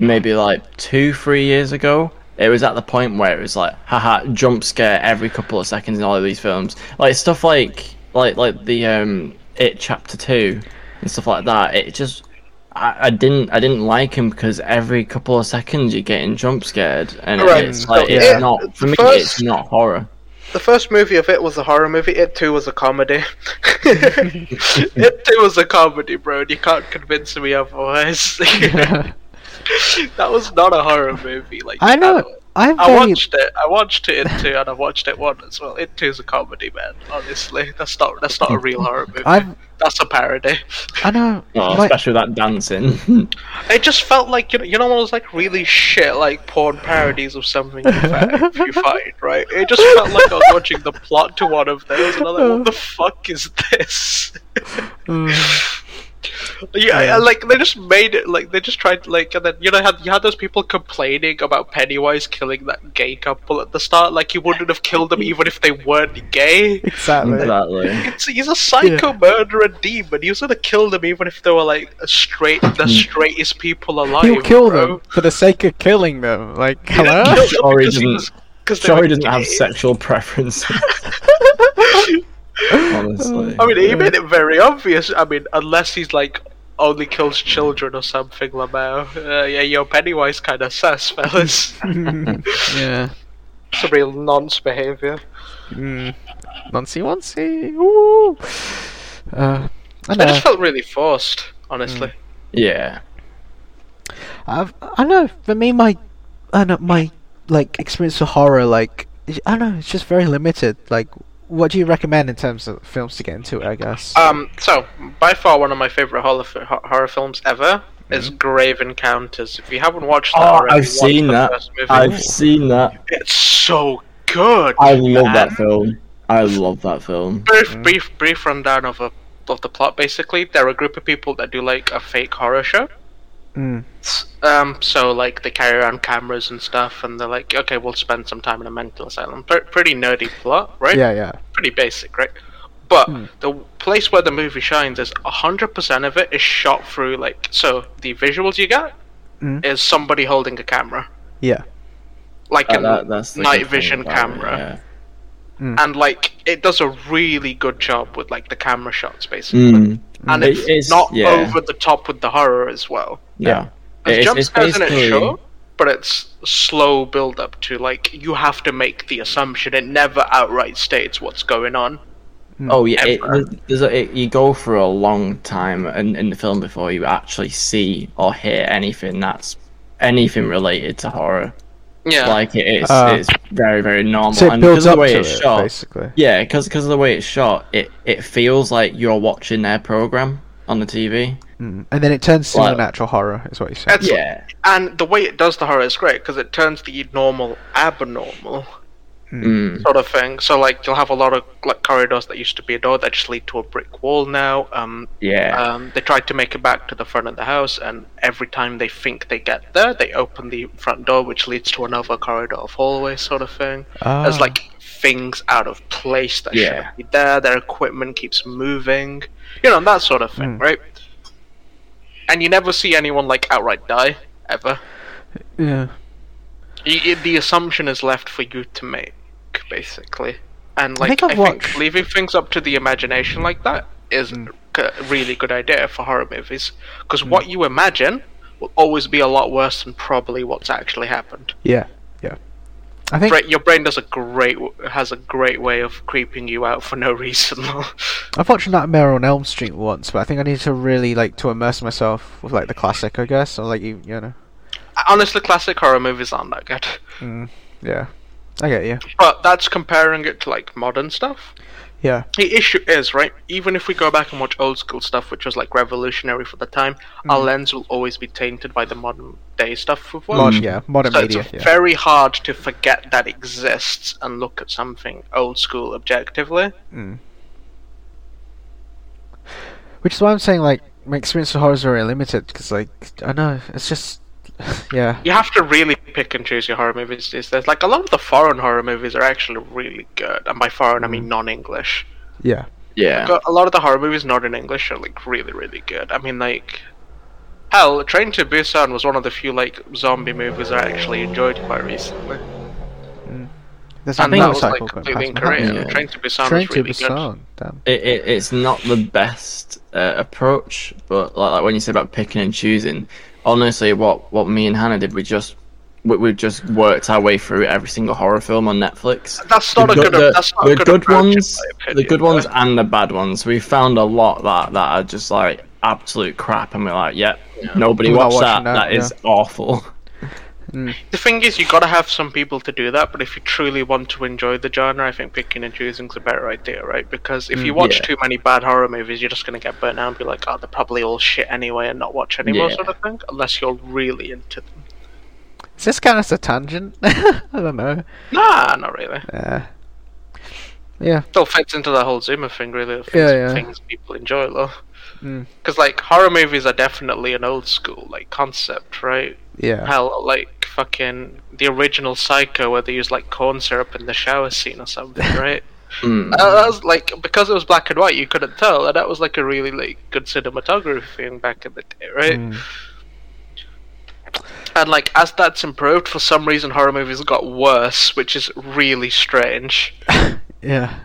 maybe like two, three years ago, it was at the point where it was like, haha, jump scare every couple of seconds in all of these films. Like stuff like like like the um It Chapter Two and stuff like that. It just I, I didn't I didn't like him because every couple of seconds you're getting jump scared, and Right, it's like so it's it- not for me. first- It's not horror. The first movie of it was a horror movie. It too was a comedy. it too was a comedy, bro. And you can't convince me otherwise. that was not a horror movie. Like I know. at. I'm I watched it. I watched it in two, and I watched it one as well. It too is a comedy, man. Honestly, that's not that's not a real horror movie. I've. That's a parody. I know. Oh, my- especially that dancing. It just felt like you know, you know, one of those like really shit like porn parodies of something you find, you find, right? It just felt like I was watching the plot to one of those, and I'm like, what the fuck is this? Mm. Yeah, yeah, like they just made it like they just tried like, and then you know, had you had those people complaining about Pennywise killing that gay couple at the start, like he wouldn't have killed them even if they weren't gay. exactly. exactly. It's, he's a psycho murderer demon. He was gonna kill them even if they were like a straight, the hmm. straightest people alive. He'll kill bro. them for the sake of killing them. Like, He didn't hello? kill Sorry, because he didn't- was- Sorry, were doesn't have sexual preferences. Honestly. I mean, he made it very obvious. I mean, unless he's like only kills children or something, Lamau. Uh, yeah, your Pennywise kind of sus, fellas. yeah. Some real nonce behavior. Mm. Noncy woncy. Ooh. Uh, I It know. just felt really forced, honestly. yeah. I've, I know. For me, my, I know my like experience of horror, like I don't know, it's just very limited. Like, what do you recommend in terms of films to get into it? I guess. Um, so by far one of my favorite horror, ho- horror films ever is mm-hmm. Grave Encounters. If you haven't watched that, Oh, already, I've seen the that. first movie. I've seen that. It's so good. I love that film. I love that film. brief, mm. brief, brief rundown of a of the plot. Basically, they're a group of people that do like a fake horror show. Mm. Um, so like they carry around cameras and stuff, and they're like, okay, we'll spend some time in a mental asylum. Pre- pretty nerdy plot, right? Yeah, yeah. Pretty basic, right? But Hmm. the place where the movie shines is hundred percent of it is shot through like so the visuals you get Mm. is somebody holding a camera, Yeah. like That- a that- that's night vision about it, camera, yeah. and like it does a really good job with like the camera shots, basically. Mm. and It- it's, it's- not yeah. over the top with the horror as well. Yeah. There's It's, jump it's scares in it, sure, but it's slow build up to like you have to make the assumption. It never outright states what's going on. Oh yeah, it, there's a, it, you go for a long time in, in the film before you actually see or hear anything that's anything related to horror. Yeah, Like it is, Uh, it's very very normal. So it and builds because of up the way to it's it, shot, basically. yeah, because because of the way it's shot, it it feels like you're watching their program on the TV. Mm. And then it turns Well- supernatural horror, is what you said. It's- Yeah, and the way it does the horror is great because it turns the normal abnormal mm. sort of thing. So like you'll have a lot of like corridors that used to be a door that just lead to a brick wall now. Um, yeah, Um, they tried to make it back to the front of the house, and every time they think they get there, they open the front door, which leads to another corridor of hallway, sort of thing. There's Ah. like things out of place that Yeah. shouldn't be there. Their equipment keeps moving, you know, that sort of thing, Mm. right? And you never see anyone like outright die ever. Yeah. Y- y- the assumption is left for you to make, basically. And I like think I think, leaving things up to the imagination like that is Mm. a really good idea for horror movies because what you imagine will always be a lot worse than probably what's actually happened. Yeah. Yeah. I think your brain does a great has a great way of creeping you out for no reason. I've watched Nightmare on Elm Street once, but I think I need to really like to immerse myself with like the classic, I guess, or like you, you know. Honestly, classic horror movies aren't that good. Mm, yeah, I get you. But that's comparing it to like modern stuff. Yeah, The issue is, right, even if we go back and watch old school stuff, which was like revolutionary for the time, our Mm. lens will always be tainted by the modern day stuff we've Mod- watched. yeah, modern so media. it's Yeah. very hard to forget that exists and look at something old school objectively. Mm. Which is why I'm saying like my experience with horror is very limited because like I know it's just yeah You have to really pick and choose your horror movies these days. Like a lot of the foreign horror movies are actually really good, and by foreign I Mm. mean non-English. yeah Yeah. Got- A lot of the horror movies not in English are like really, really good. I mean, like, hell, Train to Busan was one of the few like zombie movies I actually enjoyed quite recently. there's I a think that was like completely past my incorrect. Yeah. Train to Busan Train was to really good. Busan. Damn. It, it, it's not the best uh, approach, but like, like when you say about picking and choosing, honestly, what, what me and Hannah did, we just we, we just worked our way through every single horror film on Netflix. That's not a good. the, that's not the a good, good ones, my the good ones, but- and the bad ones. We found a lot that that are just like absolute crap, and we're like, yep, nobody We're watched that. watching that, That is awful. The thing is, you gotta have some people to do that. But if you truly want to enjoy the genre, I think picking and choosing's a better idea, right? Because if you watch yeah. too many bad horror movies, you're just gonna get burnt out and be like, "Oh, they're probably all shit anyway," and not watch anymore, Yeah. sort of thing. Unless you're really into them. Is this kind of a tangent? I don't know. Nah, not really. Uh, yeah. still fits into the whole Zoomer thing, really. Things, Yeah, yeah. things people enjoy, though. Mm. Because, like, horror movies are definitely an old school, like, concept, right? Yeah. Hell, like, fucking the original Psycho, where they use, like, corn syrup in the shower scene or something, right? Mm. Uh, that was, like, because it was black and white, you couldn't tell, and that was, like, a really, like, good cinematography thing back in the day, right? Mm. And, like, as that's improved, for some reason, horror movies got worse, which is really strange. Yeah.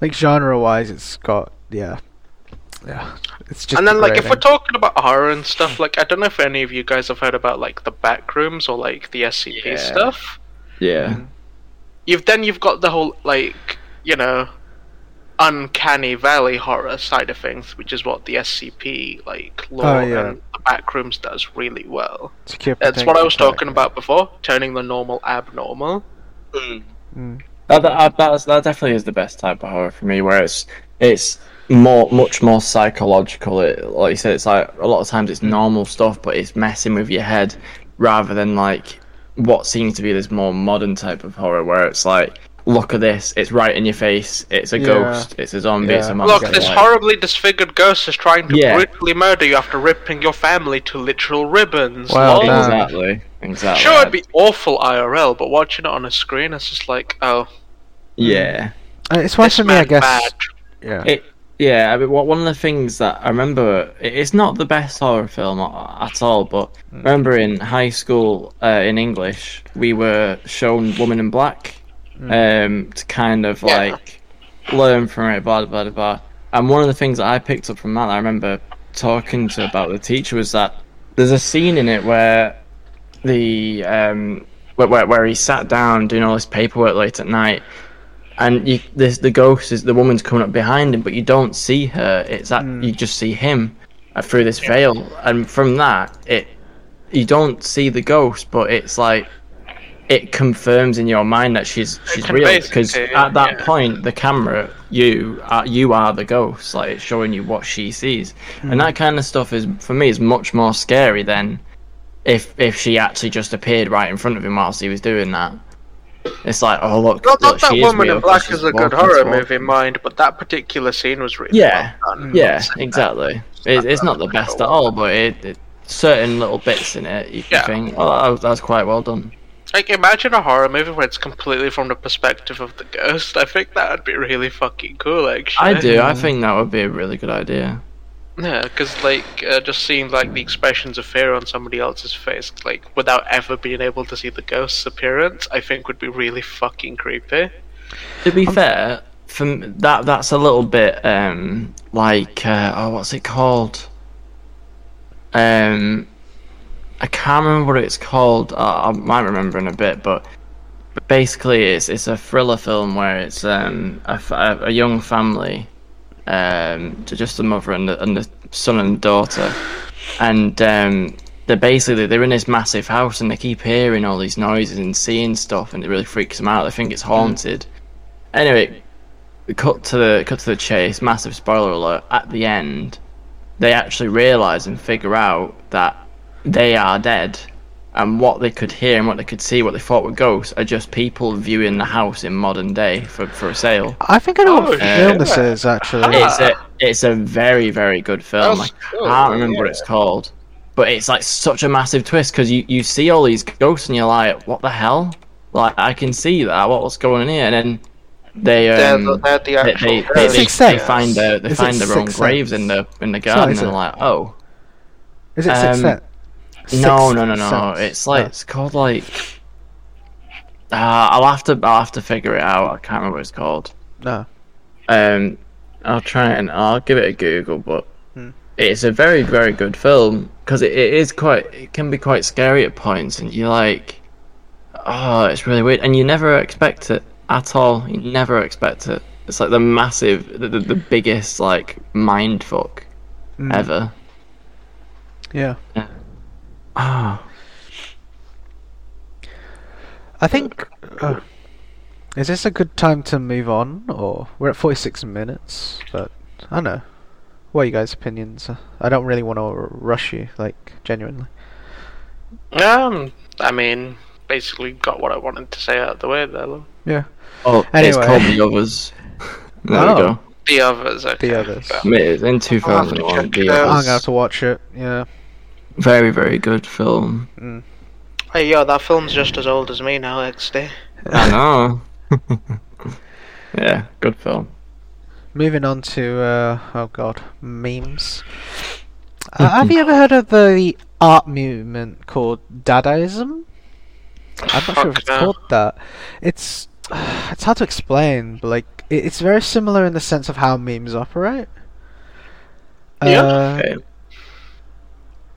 Like genre wise, it's got yeah, yeah. It's just. and then like if we're talking about horror and stuff like i don't know if any of you guys have heard about like the back rooms or like the scp Yeah. stuff Yeah. you've then you've got the whole like you know uncanny valley horror side of things which is what the scp like lore Oh, yeah. and the back rooms does really well Secure that's what i was protection, talking about before turning the normal abnormal Mm. That, that, that's, that definitely is the best type of horror for me, where it's it's more much more psychological. It, like you said, it's like a lot of times it's normal stuff, but it's messing with your head rather than like what seems to be this more modern type of horror, where it's like, look at this, it's right in your face, it's a Yeah. ghost, it's a zombie, it's a monster. Look, this like- horribly disfigured ghost is trying to Yeah. brutally murder you after ripping your family to literal ribbons. Well lol. Exactly. Exactly. Sure, it'd be awful IRL, but watching it on a screen, it's just like, oh, Yeah. Uh, it's why this for me, I guess. bad. Yeah. It, yeah, I mean, one of the things that I remember, it's not the best horror film at all, but I remember in high school uh, in English, we were shown Woman in Black um, to kind of Yeah. like learn from it, blah, blah, blah, blah. And one of the things that I picked up from that, I remember talking to about the teacher, was that there's a scene in it where the um, where, where, where he sat down doing all this paperwork late at night and you this the ghost is the woman's coming up behind him but you don't see her. It's that Mm. you just see him uh, through this veil. And from that it you don't see the ghost but it's like it confirms in your mind that she's she's real. because at that yeah. point the camera you are you are the ghost like it's showing you what she sees. And that kind of stuff is for me is much more scary than if if she actually just appeared right in front of him whilst he was doing that it's like oh look, Not, look not that Woman real in Black is a good horror movie, mind, but that particular scene was really Yeah, well yeah, I'll say that. exactly. It, it's not the best at all, but it, it certain little bits in it you can Yeah. think, oh, that was, that was quite well done. Like, imagine a horror movie where it's completely from the perspective of the ghost. I think that would be really fucking cool, actually. I do. I think that would be a really good idea. Yeah, because like uh, just seeing like the expressions of fear on somebody else's face, like without ever being able to see the ghost's appearance, I think would be really fucking creepy. To be fair, from that that's a little bit um like uh, oh what's it called? Um, I can't remember what it's called. Uh, I might remember in a bit, but basically it's it's a thriller film where it's um a- a young family, um to just the mother and the, and the son and daughter, and um they're basically they're in this massive house and they keep hearing all these noises and seeing stuff and it really freaks them out. They think it's haunted. Anyway, cut to the cut to the chase. Massive spoiler alert. At the end, they actually realize and figure out that they are dead, and what they could hear and what they could see, what they thought were ghosts, are just people viewing the house in modern day for for a sale. I think I know what Oh, film this shit. is actually. It's a it's a very very good film. I That's cool, can't remember what it's called, but it's like such a massive twist because you you see all these ghosts and you're like, what the hell? Like I can see that. What what's going on here? And then they They're um the, they're the they, they, they, they, Sixth they Sense. find their they Is find it their own graves in the in the garden is and they're like, oh Is it Sixth um, Sense? No no no no. Sense. It's like it's called like. Uh, I'll have to I'll have to figure it out. I can't remember what it's called. no. Um, I'll try and I'll give it a Google, but Hmm. it's a very very good film because it, it is quite it can be quite scary at points, and you're like, oh, it's really weird, and you never expect it at all. You never expect it. It's like the massive, the, the, the biggest like mind fuck Mm. ever. Yeah. Ah, I think. Uh, is this a good time to move on, or we're at forty-six minutes? But I don't know. What are you guys' opinions? Uh, I don't really want to rush you, like genuinely. Um, I mean, basically got what I wanted to say out of the way there. Lou. Yeah. oh, Anyway. it's called The Others. There Oh. we go. The others, okay. The Others. Mate, In 2001, check The it. I'm gonna have to watch it. Yeah. Very, very good film. Mm. Hey, yo, that film's just as old as me now, XD. I know. yeah, good film. Moving on to uh, oh god, memes. Uh, have you ever heard of the art movement called Dadaism? I'm not sure if it's no. called that. It's it's hard to explain, but like it's very similar in the sense of how memes operate. Yeah. Uh, Okay.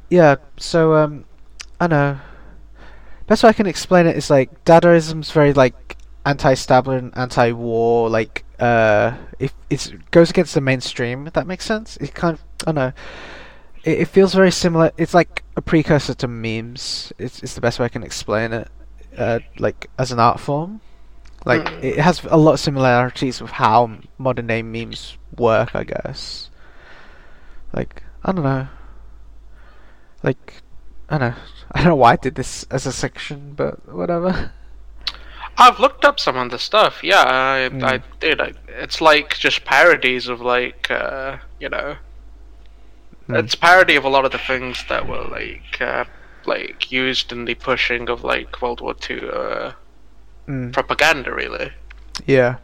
Yeah. So um, I know. Best way I can explain it is like Dadaism's very like anti-establishment, anti-war. Like uh, if it goes against the mainstream. If that makes sense. It kind of I don't know. It, it feels very similar. It's like a precursor to memes. It's it's the best way I can explain it. Uh, like as an art form. Like Mm. it has a lot of similarities with how modern day memes work. I guess. Like I don't know. Like I don't know. I don't know why I did this as a section, but whatever. I've looked up some of the stuff. Yeah, I, Mm. I did. I, it's like just parodies of like, uh, you know, Hmm. it's parody of a lot of the things that were like, uh, like used in the pushing of like World War Two uh, Mm, propaganda. Really, yeah.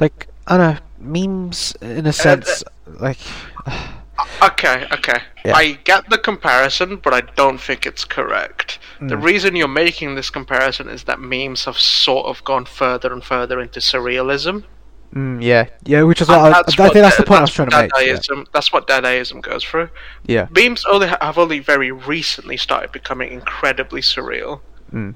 Like I don't know memes in a sense. Like Okay, okay. Yeah. I get the comparison, but I don't think it's correct. The Mm. reason you're making this comparison is that memes have sort of gone further and further into surrealism. mm, yeah, yeah. Which is what I, I think what that's the point I was trying to make. Yeah. That's what Dadaism goes through. yeah. Memes only have only very recently started becoming incredibly surreal. Mm.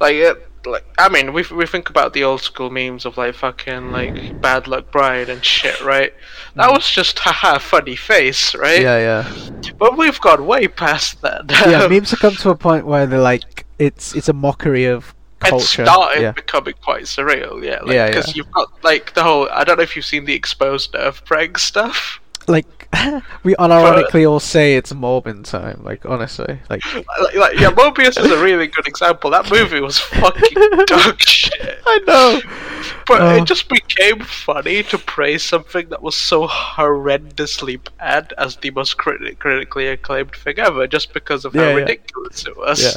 Like, it, like I mean, we we think about the old school memes of like fucking like Bad Luck Brian and shit, right? That was just haha funny face, right? Yeah, yeah. But we've gone way past that. yeah, memes have come to a point where they're like it's it's a mockery of culture. it started yeah. becoming quite surreal, yeah. Like, Yeah, Because yeah. you've got like the whole. I don't know if you've seen the exposed nerve prank stuff. Like we unironically uh, all say it's Morbin time. Like honestly, like Like, like, yeah, Morbius is a really good example. That movie was fucking dog shit. I know. But Oh. it uh, just became funny to praise something that was so horrendously bad as the most criti- critically acclaimed thing ever, just because of how Yeah, yeah. ridiculous it was. Yeah.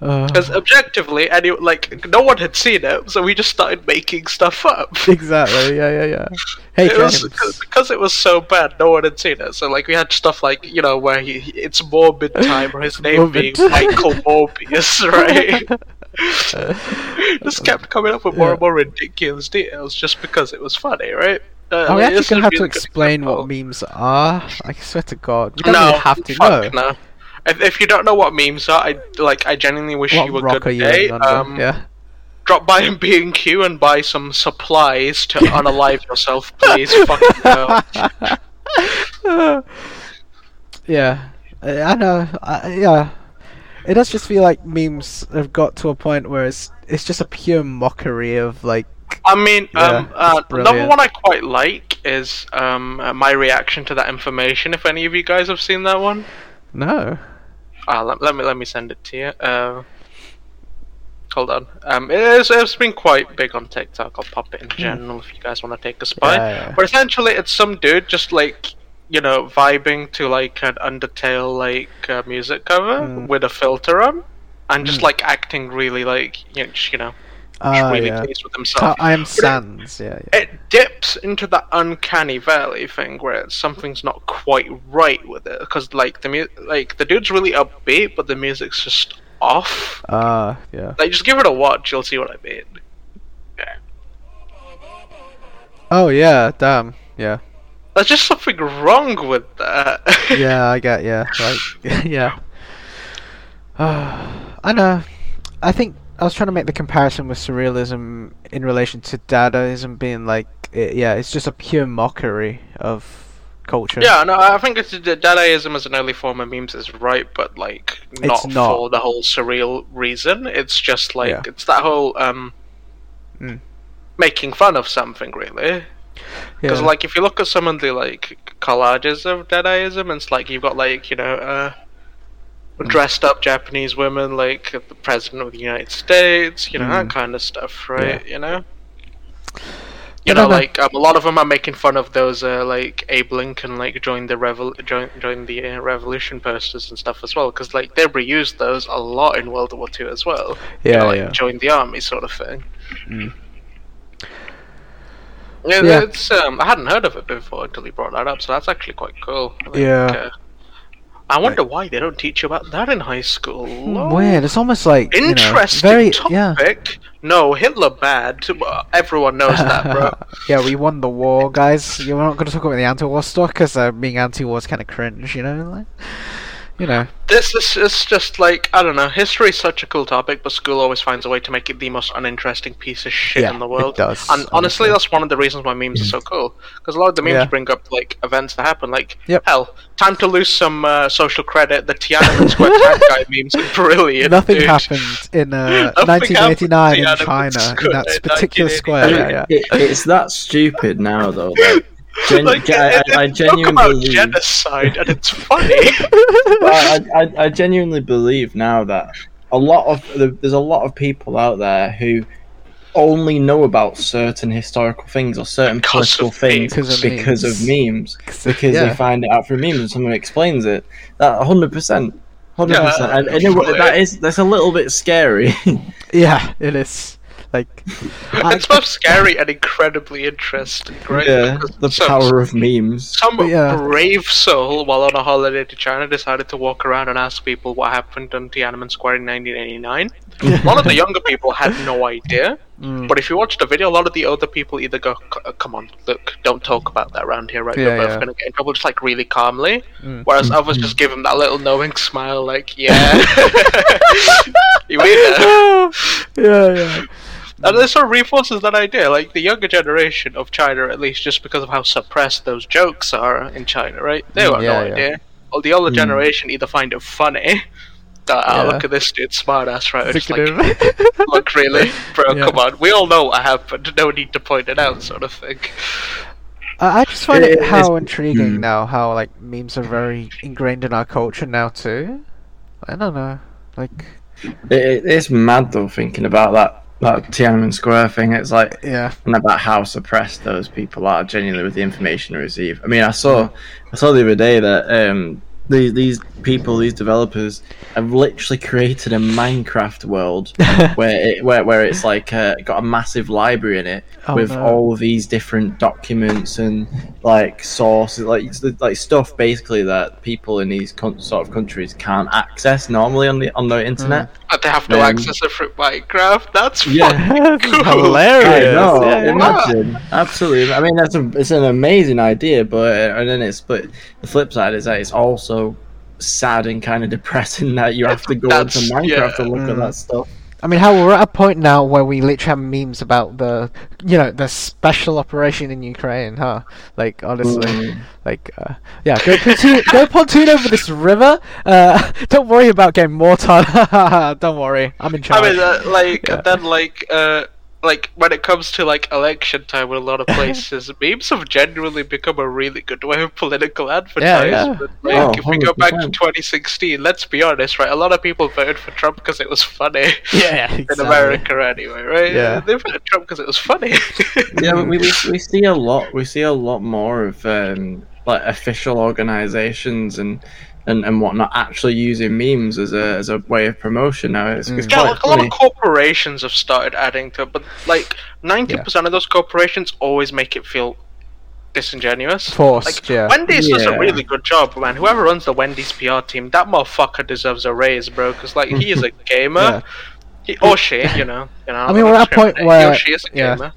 Uh, Because objectively, any like no one had seen it, so we just started making stuff up. exactly. Yeah, yeah, yeah. Hey it was because it was so bad, no one had seen it. So like we had stuff like you know where he, it's Morbid time, or his name being Michael Morbius, right? just kept coming up with more Yeah. and more ridiculous details just because it was funny, right? Uh, Are we actually gonna have to explain what memes are? I swear to God, we don't no, really have to know. no. If, if you don't know what memes are, I like. I genuinely wish What you a good you Um, yeah. Drop by and B and Q and buy some supplies to unalive yourself, please. Fucking hell. yeah, I know. I, yeah, it does just feel like memes have got to a point where it's it's just a pure mockery of like. I mean, um, uh, another one I quite like is um, uh, my reaction to that information. If any of you guys have seen that one, No. Uh, let, let me let me send it to you. Uh, hold on. Um, it's, it's been quite big on TikTok. I'll pop it in general if you guys want to take a spy. Hmm. Yeah, yeah. But essentially, it's some dude just like you know vibing to like an Undertale like uh, music cover Mm. with a filter on, and just Mm. like acting really like you know, just, you know really yeah. pleased with himself. I am But it- Sans. Yeah, yeah. it dips into that uncanny valley thing where something's not quite right with it because like the mu- like the dude's really upbeat but the music's just off Ah, yeah. like just give it a watch you'll see what i mean yeah. Oh yeah, damn. Yeah. there's just something wrong with that Yeah, I get. Yeah, like yeah. I know. I think I was trying to make the comparison with surrealism in relation to Dadaism being like, it, yeah, it's just a pure mockery of culture. yeah no i think it's dadaism as an early form of memes is right but like not, not. for the whole surreal reason it's just like Yeah. it's that whole um Mm. making fun of something really Because Yeah. like if you look at some of the like collages of Dadaism, it's like you've got like you know uh. Dressed up Japanese women, like the president of the United States, you know Mm. that kind of stuff, right? You know. You know, know. like um, a lot of them are making fun of those, uh, like Abe Lincoln, like join the revol, join, join the uh, revolution posters and stuff as well, because like they reused those a lot in World War Two as well. You Yeah, know, like yeah. join the army sort of thing. Mm. Yeah, Yeah. it's um, I hadn't heard of it before until you brought that up, so that's actually quite cool. Think, Yeah. uh, I wonder why they don't teach you about that in high school. Lord. Weird. It's almost like you know, Interesting very yeah. topic. No, Hitler bad. Everyone knows that, bro. yeah, we won the war, guys. You're not going to talk about the anti-war stuff because uh, being anti-war is kind of cringe, you know. Like, you know. This is it's just like I don't know. History is such a cool topic, but school always finds a way to make it the most uninteresting piece of shit Yeah, in the world. it world. does, and honestly, honestly. that's one of the reasons why memes are so cool. Because a lot of the memes Yeah. bring up like events that happen. Like Yep. hell, time to lose some uh, social credit. The Tiananmen Square tank guy memes are brilliant. Nothing dude. happened in uh, Nothing 1989 in happened to China in that particular square. Yeah, yeah. It, it's that stupid now, though. Like, gen- Like, I, I, I it- talk genuinely about believe. genocide, and it's funny. I, I, I genuinely believe now that a lot of there's a lot of people out there who only know about certain historical things or certain Because political of things memes. because of memes because yeah. they find it out through memes and someone explains it. That hundred percent. Hundred percent, and, and it, that is that's a little bit scary. Yeah, it is. Like, I- it's both scary and incredibly interesting, right? yeah, Because the some- power of memes. Some yeah. brave soul, while on a holiday to China, decided to walk around and ask people what happened on Tiananmen Square in 1989. a lot of the younger people had no idea, Mm. but if you watch the video, a lot of the older people either go, uh, "Come on, look, don't talk about that around here, right? Yeah, We're both yeah. gonna get in trouble," just like really calmly. Mm. Whereas others just give him that little knowing smile, like, "Yeah, you winner." yeah, yeah. And this sort of reinforces that idea. Like the younger generation of China, at least, just because of how suppressed those jokes are in China, right? They have yeah, no yeah. idea. Well, the older Mm. generation either find it funny. That, oh, Yeah. look at this dude, smart ass, right? It's Look like, look, really, bro, Yeah. come on. We all know what happened. No need to point it out, sort of thing. I I just find It- it, it's- how intriguing mm. now, how like memes are very ingrained in our culture now too. I don't know, like It, it's mad though thinking about that that Tiananmen Square thing. It's like yeah, and about how suppressed those people are genuinely with the information they receive. I mean, I saw I saw the other day that um, these these people, these developers, have literally created a Minecraft world where it, where where it's like uh, got a massive library in it Oh, with no. all these different documents and like sources, like like stuff basically that people in these con- sort of countries can't access normally on the on the internet. But they have no Um, access to through Minecraft. That's Yeah. fucking cool. hilarious. I know. Yeah, yeah. Absolutely. I mean, that's a it's an amazing idea, but uh, and then it's but the flip side is that it's also sad and kind of depressing that you have to go into That's- Minecraft yeah. to look Mm. at that stuff. I mean, how we're at a point now where we literally have memes about the, you know, the special operation in Ukraine, huh? Like, honestly, Mm. like, uh, yeah, go pontoon, go pontoon over this river. Uh, don't worry about getting mortared. don't worry, I'm in charge. I mean, uh, like Yeah. then like uh like when it comes to like election time in a lot of places, memes have genuinely become a really good way of political advertisement. Like, Oh, if we go back to 2016, let's be honest, right? A lot of people voted for Trump because it was funny. yeah, exactly. In. America, anyway, right? Yeah. they voted Trump because it was funny. yeah, we, we we see a lot. We see a lot more of um, like official organisations and, and and whatnot actually using memes as a as a way of promotion now. It's, it's Mm. Yeah, like a lot of corporations have started adding to it, but like ninety percent of those corporations always make it feel disingenuous. Forced, Like yeah. Wendy's does a really good job, man. Whoever runs the Wendy's PR team, that motherfucker deserves a raise, bro. Because like he is a gamer, Yeah. he, or she, you know, you know. I mean, we're at a point he where- or she is a yeah. gamer.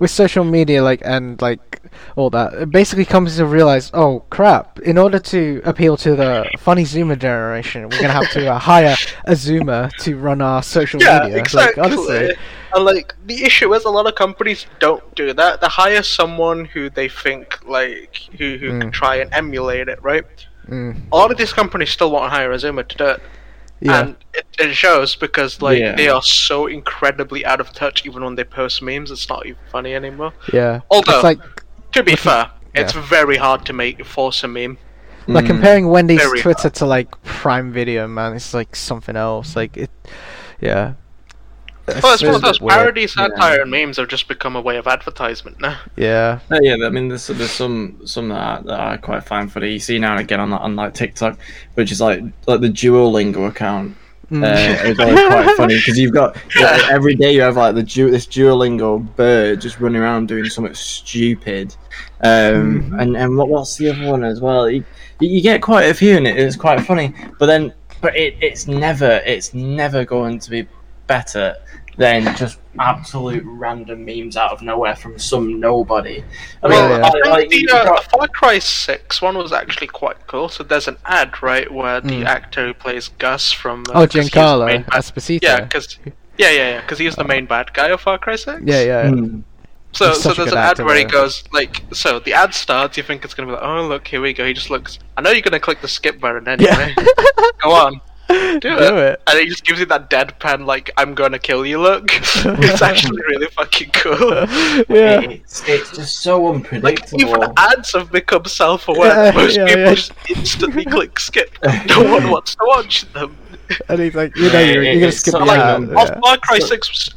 With social media like and like all that it basically comes to realize oh crap in order to appeal to the funny zoomer generation we're gonna have to uh, hire a zoomer to run our social Yeah, media exactly. like honestly And like the issue is, a lot of companies don't do that. They hire someone who they think like who who can Mm. try and emulate it, right? mm, a lot of these companies still want to hire a Zoomer to do it. Yeah And it, it shows because like Yeah. they are so incredibly out of touch even when they post memes, it's not even funny anymore. yeah Although- it's like To be fair, yeah. it's very hard to make force a meme. like Mm. comparing wendy's Very twitter to like prime video man it's like something else like it yeah Well, it's one of those weird. parody, Yeah. satire, and memes have just become a way of advertisement now. yeah Uh, yeah, I mean, there's there's some some that I, that I quite find funny. You see now and again on on like TikTok, which is like like the Duolingo account. Mm. Uh, it's always quite funny because you've got like, every day you have like the du- this Duolingo bird just running around doing something stupid. Um, Mhm. and and what what's the other one as well? You, you get quite a few in it. It's quite funny, but then but it, it's never it's never going to be better than just absolute random memes out of nowhere from some nobody. I mean, Well, yeah. I- I like, think you the, uh, got- the Far Cry 6 one was actually quite cool. So there's an ad, right, where the Mm. actor who plays Gus from. Uh, oh 'cause he's the giancarlo main bad- esposito Yeah, because yeah, yeah, yeah, because he's the main bad guy of Far Cry Six. yeah yeah Mm. So, so there's an ad where he goes like, so the ad starts. You think it's gonna be like, oh look, here we go. He just looks. I know you're gonna click the skip button anyway. yeah go on, do, do it. it And he just gives you that deadpan like, I'm gonna kill you look. it's actually really fucking cool. yeah It's, it's just so unpredictable. Like unpredictable. even ads have become self-aware. Yeah, Most yeah, people yeah. just instantly click skip. No one wants to watch them. and he's like you know, you're, you're gonna skip so the like, ad, yeah. Far Cry Six was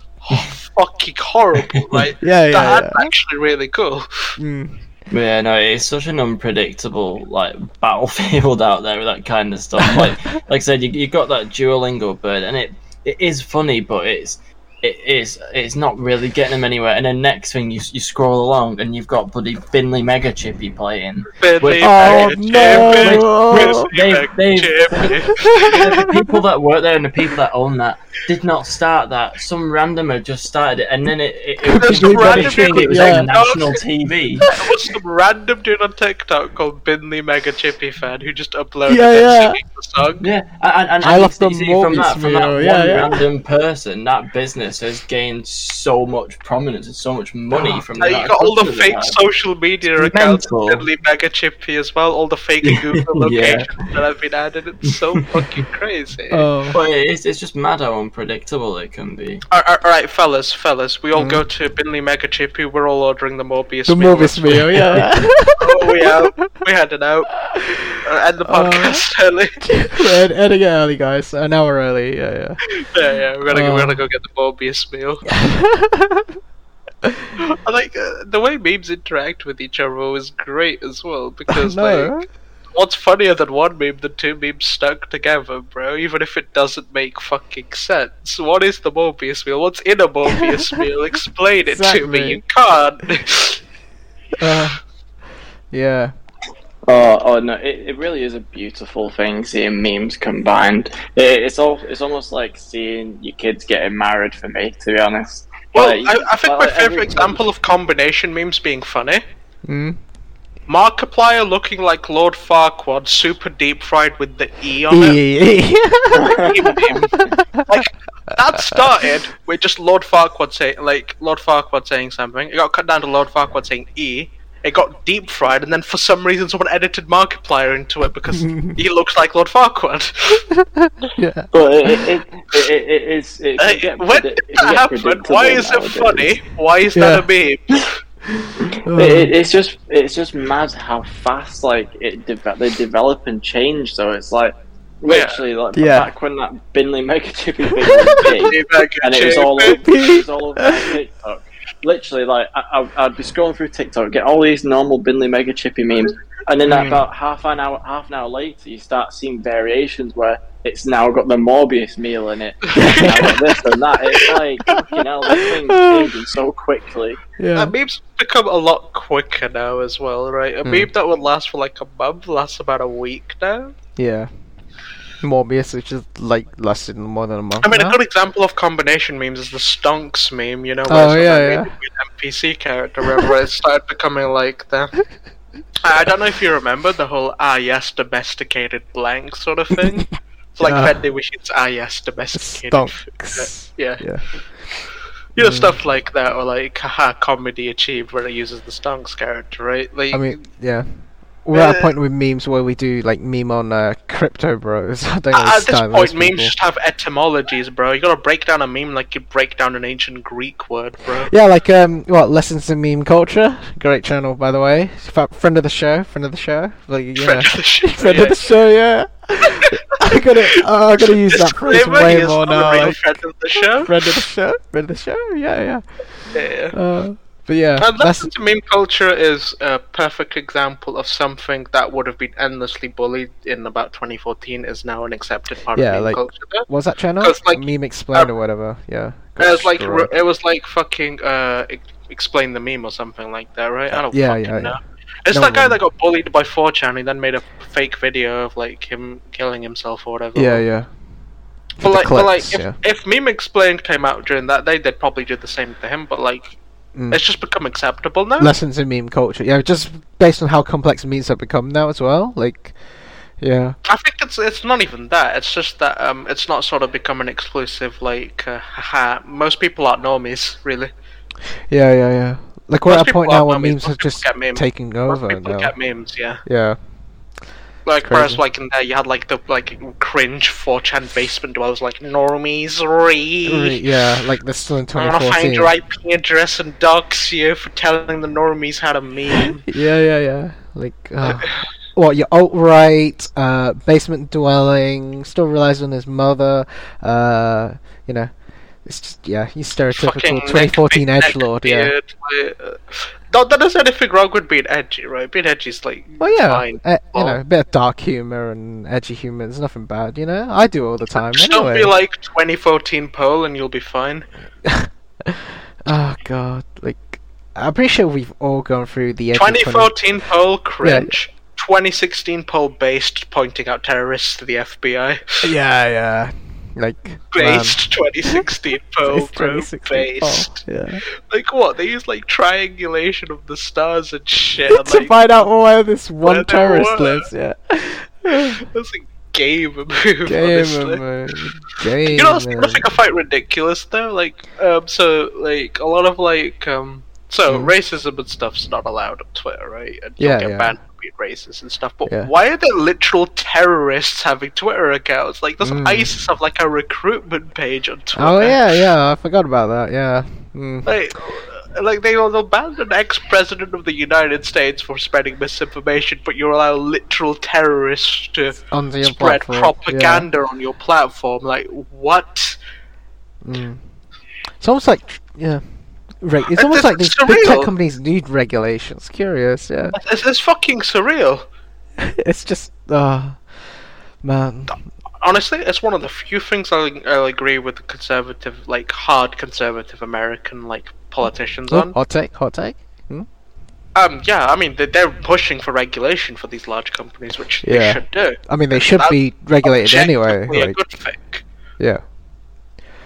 fucking horrible, right? yeah the yeah, ad yeah. actually really cool. Mm. Yeah, no, it's such an unpredictable like battlefield out there with that kind of stuff. Like, like I said, you you got that Duolingo bird, and it it is funny, but it's it is it's not really getting them anywhere. And then next thing you you scroll along, and you've got bloody Binley Mega Chippy playing. Billy Oh, Mega no! Chippy, They've- they've- Mega Chippy. the people that work there and the people that own that did not start that. Some randomer just started it, and then it it, it, There's it, some it, random thing, it was yeah. on national TV. There was some random dude on TikTok called Binley Mega Chippy fan who just uploaded Yeah, it yeah. singing the song. Yeah, and, and, I and love you the from that, from that video, one yeah, yeah. random person, that business has gained so much prominence and so much money from that. you got all the fake have. social media It's accounts mental. of Binley Mega Chippy as well, all the fake Google Yeah. locations that have been added. It's so fucking crazy. Oh. But it's, it's just mad how unpredictable it can be. Alright, alright, fellas, fellas, we all Mhm. go to Binley Mega Chippy, we're all ordering the Morbius The meal. Morbius meal, yeah. oh, we out. We had it out. Uh, end the Uh, podcast early. Ed, ending it early, guys. An hour early. Yeah, yeah, yeah, we're gonna, go, we're Uh. gonna go get the Morbius yeah. I like uh, the way memes interact with each other is great as well because no. like what's funnier than one meme than two memes stuck together, bro? Even if it doesn't make fucking sense. What is the Morbius meal? What's in a Morbius meal? Explain it to me. You can't. Uh, yeah. Oh, oh no! It, it really is a beautiful thing seeing memes combined. It, it's all it's almost like seeing your kids getting married. For me, to be honest. well, Like, I, I think like, my like, favorite every- example of combination memes being funny Mm. Markiplier looking like Lord Farquaad, super deep fried with the E on it. Like that started with just Lord Farquaad saying like Lord Farquaad saying something. It got cut down to Lord Farquaad saying E. It got deep fried, and then for some reason someone edited Markiplier into it because he looks like Lord Farquaad. yeah. But it, it, it, it, it, it's, it Uh, get when predi- did that happen? Why predictable is it nowadays. funny? Why is that a meme? It, it, it's just it's just mad how fast like it deve- they develop and change. So it's like literally like Yeah. back when that Binley Mega Chippy thing was big, and it was all over, it was all over TikTok. Literally, like I, I, I'd be scrolling through TikTok, get all these normal Binley Mega Chippy memes, and then Mm. about half an hour, half an hour later, you start seeing variations where it's now got the Morbius meal in it, it's now got this and that. It's like fucking hell, this thing's changing so quickly. Yeah. Uh, memes become a lot quicker now as well, right? A Hmm. meme that would last for like a month lasts about a week now. Yeah. Morbius, which is like lasted more than a month. I mean, now. a good example of combination memes is the Stonks meme, you know, Oh, where it's yeah, yeah. NPC character, where it started becoming like the. I don't know if you remember the whole ah yes domesticated blank sort of thing. It's like Yeah. Fendi wishes ah yes domesticated. Stonks. Yeah. Yeah. You know, Mm. stuff like that, or like haha comedy achieved where it uses the Stonks character, right? Like, I mean, yeah. We're at a Uh, point with memes where we do like meme on uh, crypto bros. I don't at this point, memes just have etymologies, bro. You gotta break down a meme like you break down an ancient Greek word, bro. Yeah, like um, what lessons in meme culture? Great channel, by the way. Friend of the show, friend of the show. Like, yeah. Friend of the show, friend yeah. of the show, yeah. I gotta, oh, I gotta use that phrase way more now. Like, friend of the show. friend of the show, friend of the show, yeah, Yeah. yeah. Uh, but yeah, And that's in meme culture is a perfect example of something that would have been endlessly bullied in about 2014 is now an accepted part Yeah, of meme like- culture. There. what's that channel? like, meme explained uh, or whatever. Yeah. It was like destroyed. it was like fucking uh, explain the meme or something like that, right? I don't Yeah, fucking yeah, yeah. know. It's No that guy that got bullied by 4chan. He then made a fake video of like him killing himself or whatever. Yeah, yeah. But like, but like, clips, if, yeah. if meme explained came out during that day, they'd probably do the same to him. But like, Mm. it's just become acceptable now. Lessons in meme culture. Yeah, just based on how complex memes have become now as well. Like, yeah. I think it's it's not even that. It's just that um, it's not sort of become an exclusive like, uh, haha. Most people aren't normies, really. Yeah, yeah, yeah. Like we're at a point now where memes, are just memes. taking Most over people now. get memes, yeah. Yeah. Like Crazy. whereas like in there you had like the like cringe 4chan basement dwellers like normies. Re- Yeah, like this still in 2014. I wanna find 2014. your IP address and dox you for telling the normies how to meme. Yeah, yeah, yeah. Like, uh, what, your alt right, uh, basement dwelling, still relies on his mother, uh, you know. It's just, yeah, he's stereotypical Fucking 2014 neck- edge lord, yeah. beard, uh, not that there's anything wrong with being edgy, right? Being edgy is like Well, yeah, fine. uh, you know, a bit of dark humor and edgy humor. There's nothing bad, you know. I do all the time. Just anyway. don't be like 2014 Pole and you'll be fine. oh god, like I'm pretty sure we've all gone through the edge. of 20 2014 Pole cringe. 2016 Pole based pointing out terrorists to the FBI. Yeah, yeah. Like man. Based 2016 Pole, Based bro. 2016 Based. Oh, yeah. Like what? They use like triangulation of the stars and shit. to like, find out where this one they terrorist lives. Yeah. That's a game move, Game, man. Game. You know, what's- you know, man. think I find ridiculous though. Like, um, so like a lot of like, um, so Mm. racism and stuff's not allowed on Twitter, right? And Yeah, you'll get yeah. banned being racist and stuff. But Yeah. why are there literal terrorists having Twitter accounts? Like, doesn't Mm. ISIS have like a recruitment page on Twitter? Oh yeah, yeah. I forgot about that. Yeah. Mm. Like, like they they'll ban an ex-president of the United States for spreading misinformation, but you allow literal terrorists to spread platform, propaganda on your platform. Like, what? Yeah. Mm. It's almost like yeah. Reg- it's It- almost like these big tech companies need regulations. Curious, yeah. It's, it's fucking surreal. it's just, uh, man. Honestly, it's one of the few things I I agree with the conservative, like hard conservative American like politicians Oh, on. hot take, hot take. Um, yeah, I mean they- they're pushing for regulation for these large companies, which Yeah. they should do. I mean, they should That's be regulated anyway. Objectively a Like, good thing. yeah.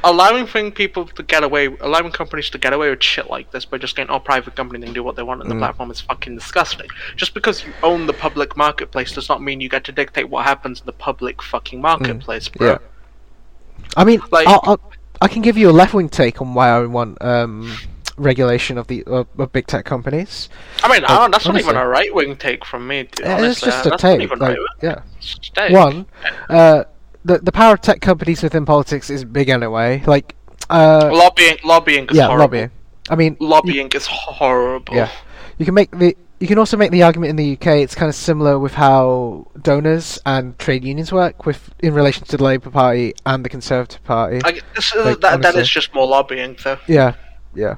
Allowing thing people to get away, allowing companies to get away with shit like this by just getting all private company and do what they want on the Mm. platform is fucking disgusting. Just because you own the public marketplace does not mean you get to dictate what happens in the public fucking marketplace, bro. Mm. yeah. I mean, Like- I'll, I'll, I can give you a left wing take on why I want um, regulation of the of, of big tech companies. I mean, Like, that's not even a right wing take from me. Dude, Uh, it's just a take. Like, yeah. It's just a take. One, uh, the the power of tech companies within politics is big anyway. Like, uh, lobbying, lobbying is yeah, horrible. lobbying. I mean, you- Lobbying is horrible. Yeah. You can make the you can also make the argument in the UK. It's kind of similar with how donors and trade unions work with in relation to the Labour Party and the Conservative Party. I, this, Like, that, that is just more lobbying, though. Yeah, yeah.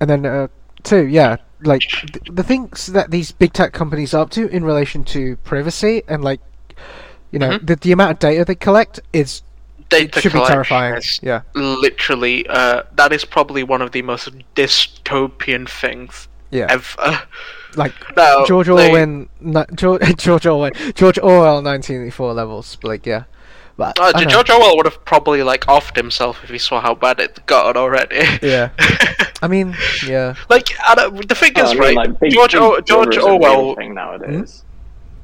And then uh, two, yeah, like th- the things that these big tech companies are up to in relation to privacy and like, you know, Mhm. the the amount of data they collect is Data should be terrifying. is Yeah, literally uh, that is probably one of the most dystopian things yeah. ever. like No, George Orwell, ni- George, George Orwell, George Orwell, 1984 levels. But like, yeah. But, Uh, I know. George Orwell would have probably like offed himself if he saw how bad it got already. Yeah. I mean, yeah. like I the thing Oh, is, I mean, right? like, Big- George Big o- George is a real Orwell. thing nowadays. J-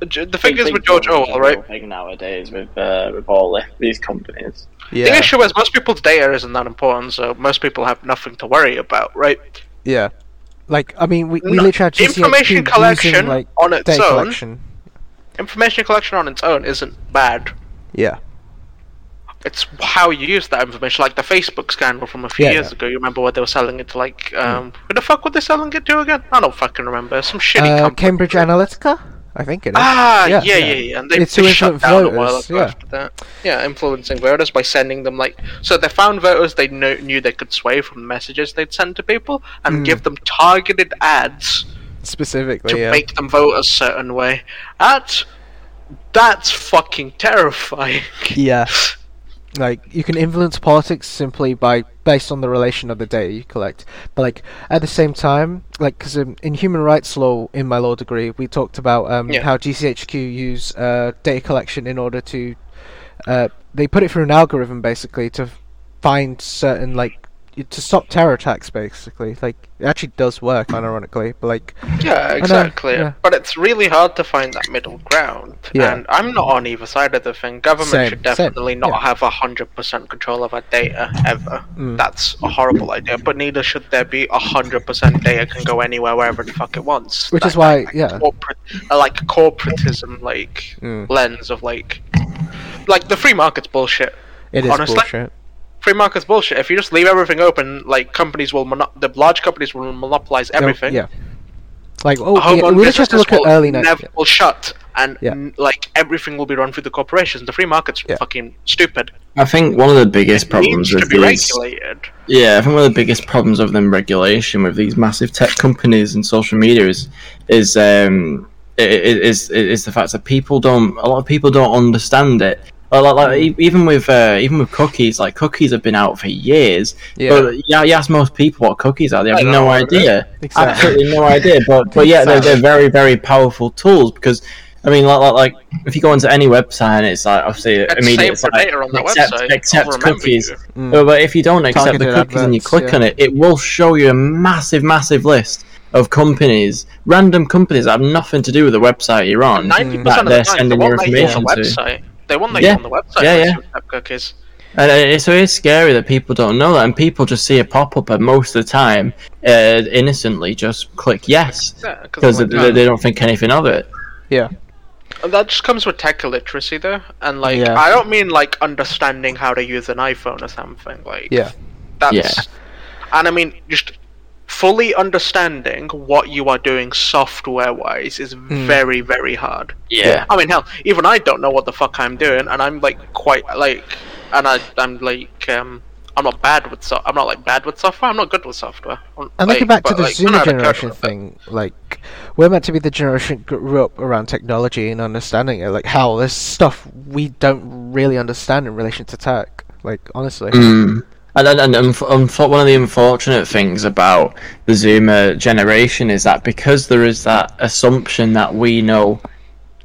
The thing Big- is with George Brother is a Orwell, right? real Thing nowadays with uh, with all the- these companies. The issue is most people's data isn't that important, so most people have nothing to worry about, right? Yeah. Like, I mean, we, we No, literally had GCHQ information using, collection like, on its own- collection. Information collection on its own isn't bad. Yeah. It's how you use that information, like the Facebook scandal from a few Yeah, years yeah. ago. You remember what they were selling it to? Like, um, who the fuck were they selling it to again? I don't fucking remember. Some shitty Uh, company. Cambridge Analytica? I think it is. Ah, yeah, Yeah, yeah, yeah. And they, It's they shut down a while ago yeah. after that. Yeah, influencing voters by sending them like so they found voters they knew, knew they could sway from messages they'd send to people and Mm. give them targeted ads Specifically, to yeah. make them vote a certain way. That that's fucking terrifying. Yeah. Like you can influence politics simply by based on the relation of the data you collect. But like at the same time, like because um, in human rights law in my law degree, we talked about um, Yeah. how GCHQ use uh, data collection in order to uh, they put it through an algorithm basically to find certain like to stop terror attacks basically like it actually does work unironically but like Yeah, exactly. yeah. But it's really hard to find that middle ground. Yeah. And I'm not on either side of the thing. Government Same, should same, definitely not yeah. have hundred percent control of our data ever. Mm. That's a horrible idea. But neither should there be hundred percent data can go anywhere wherever the fuck it wants. Which is why- like, yeah. corporate, uh, like corporatism, like Mm. lens of like, like the free market's bullshit. it is Honestly, bullshit Free market's bullshit. If you just leave everything open, like companies will, mono- the large companies will monopolize everything. yeah like oh home yeah, owned we just have to businesses look at will early night never will shut and Yeah. n- like everything will be run through the corporations. The free market's Yeah. fucking stupid. I think one of the biggest It problems with be these, regulated. yeah, I think one of the biggest problems of them regulation with these massive tech companies and social media is is um i- i- is is the fact that people don't a lot of people don't understand it. Like, like, like, e- even with uh, even with cookies, like cookies have been out for years. Yeah. But yeah, you ask most people what cookies are, they have no idea. Exactly. Absolutely no idea. But but yeah, they're, they're very very powerful tools because. I mean, like, like, like, if you go onto any website, and it's like obviously It's immediately same it's like, data on the accept, website. accept cookies. you. Mm. But if you don't accept the Targeted cookies and you click yeah. on it, it will show you a massive, massive list of companies, random companies that have nothing to do with the website you're on. Ninety that percent of they're the time, they sending won't your let the information to. Website. They won't let Yeah. you on the website. Yeah, unless yeah. you accept cookies. And uh, so it's scary that people don't know that, and people just see a pop up, and most of the time, uh, innocently just click yes Yeah, because like, they, they don't think anything of it. yeah that just comes with tech illiteracy, though. And like, Yeah. I don't mean like understanding how to use an iPhone or something. Like, yeah That's, Yeah. And I mean, just fully understanding what you are doing software wise is Hmm. very, very hard. Yeah. I mean, hell, even I don't know what the fuck I'm doing, and I'm like quite like, and I, I'm like, um, I'm not bad with so, I'm not like bad with software. I'm not good with software. I'm, And like, looking back to the like, Zoomer how to code generation thing, like we're meant to be the generation that grew up around technology and understanding it. Like how there's stuff we don't really understand in relation to tech. Like honestly, Mm. And, and, and one of the unfortunate things about the Zoomer generation is that because there is that assumption that we know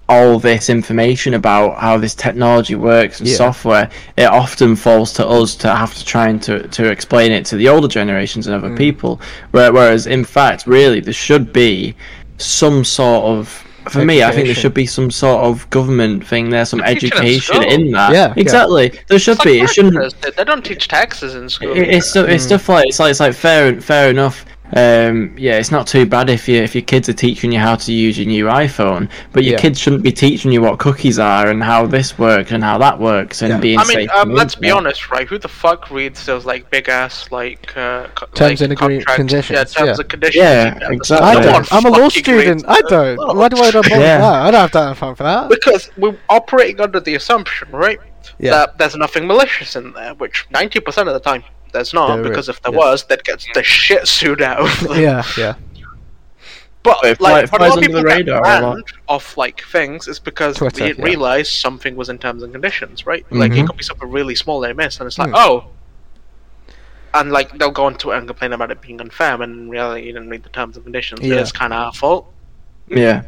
all this information about how this technology works and Yeah. software, it often falls to us to have to try and to, to explain it to the older generations and other Mm. people. Whereas, in fact, really, there should be some sort of. For me, I think there should be some sort of government thing there, some They're teaching in education school. in that. Yeah, yeah. exactly. There should It's be. like It shouldn't. taxes. They- They don't teach taxes in school. It- It's either. stu- it's stuff like it's like it's like fair fair enough. Um, yeah, it's not too bad if you if your kids are teaching you how to use your new iPhone, but your Yeah. kids shouldn't be teaching you what cookies are and how this works and how that works and Yeah. being I mean, safe. um, let's be honest, right? Who the fuck reads those like big ass like uh, co- Terms like, and agree- conditions, Yeah, terms yeah. and conditions. Yeah, exactly. I don't. I'm a law student. I don't. No. Why do I not bother Yeah. that? I don't have time for that. Because we're operating under the assumption, right, Yeah. that there's nothing malicious in there, which 90% of the time there's not, There because is, if there yeah. was, they'd get the shit sued out of them. Yeah, yeah. But It fly- like, when a lot of people the get radar a banned off like things, is because Twitter, they didn't yeah. realize something was in terms and conditions, right? Like it Mhm. could be something really small they missed, and it's like, Hmm. oh. And like they'll go on Twitter and complain about it being unfair, and in reality you didn't read the terms and conditions. Yeah. It's kind of our fault. Yeah,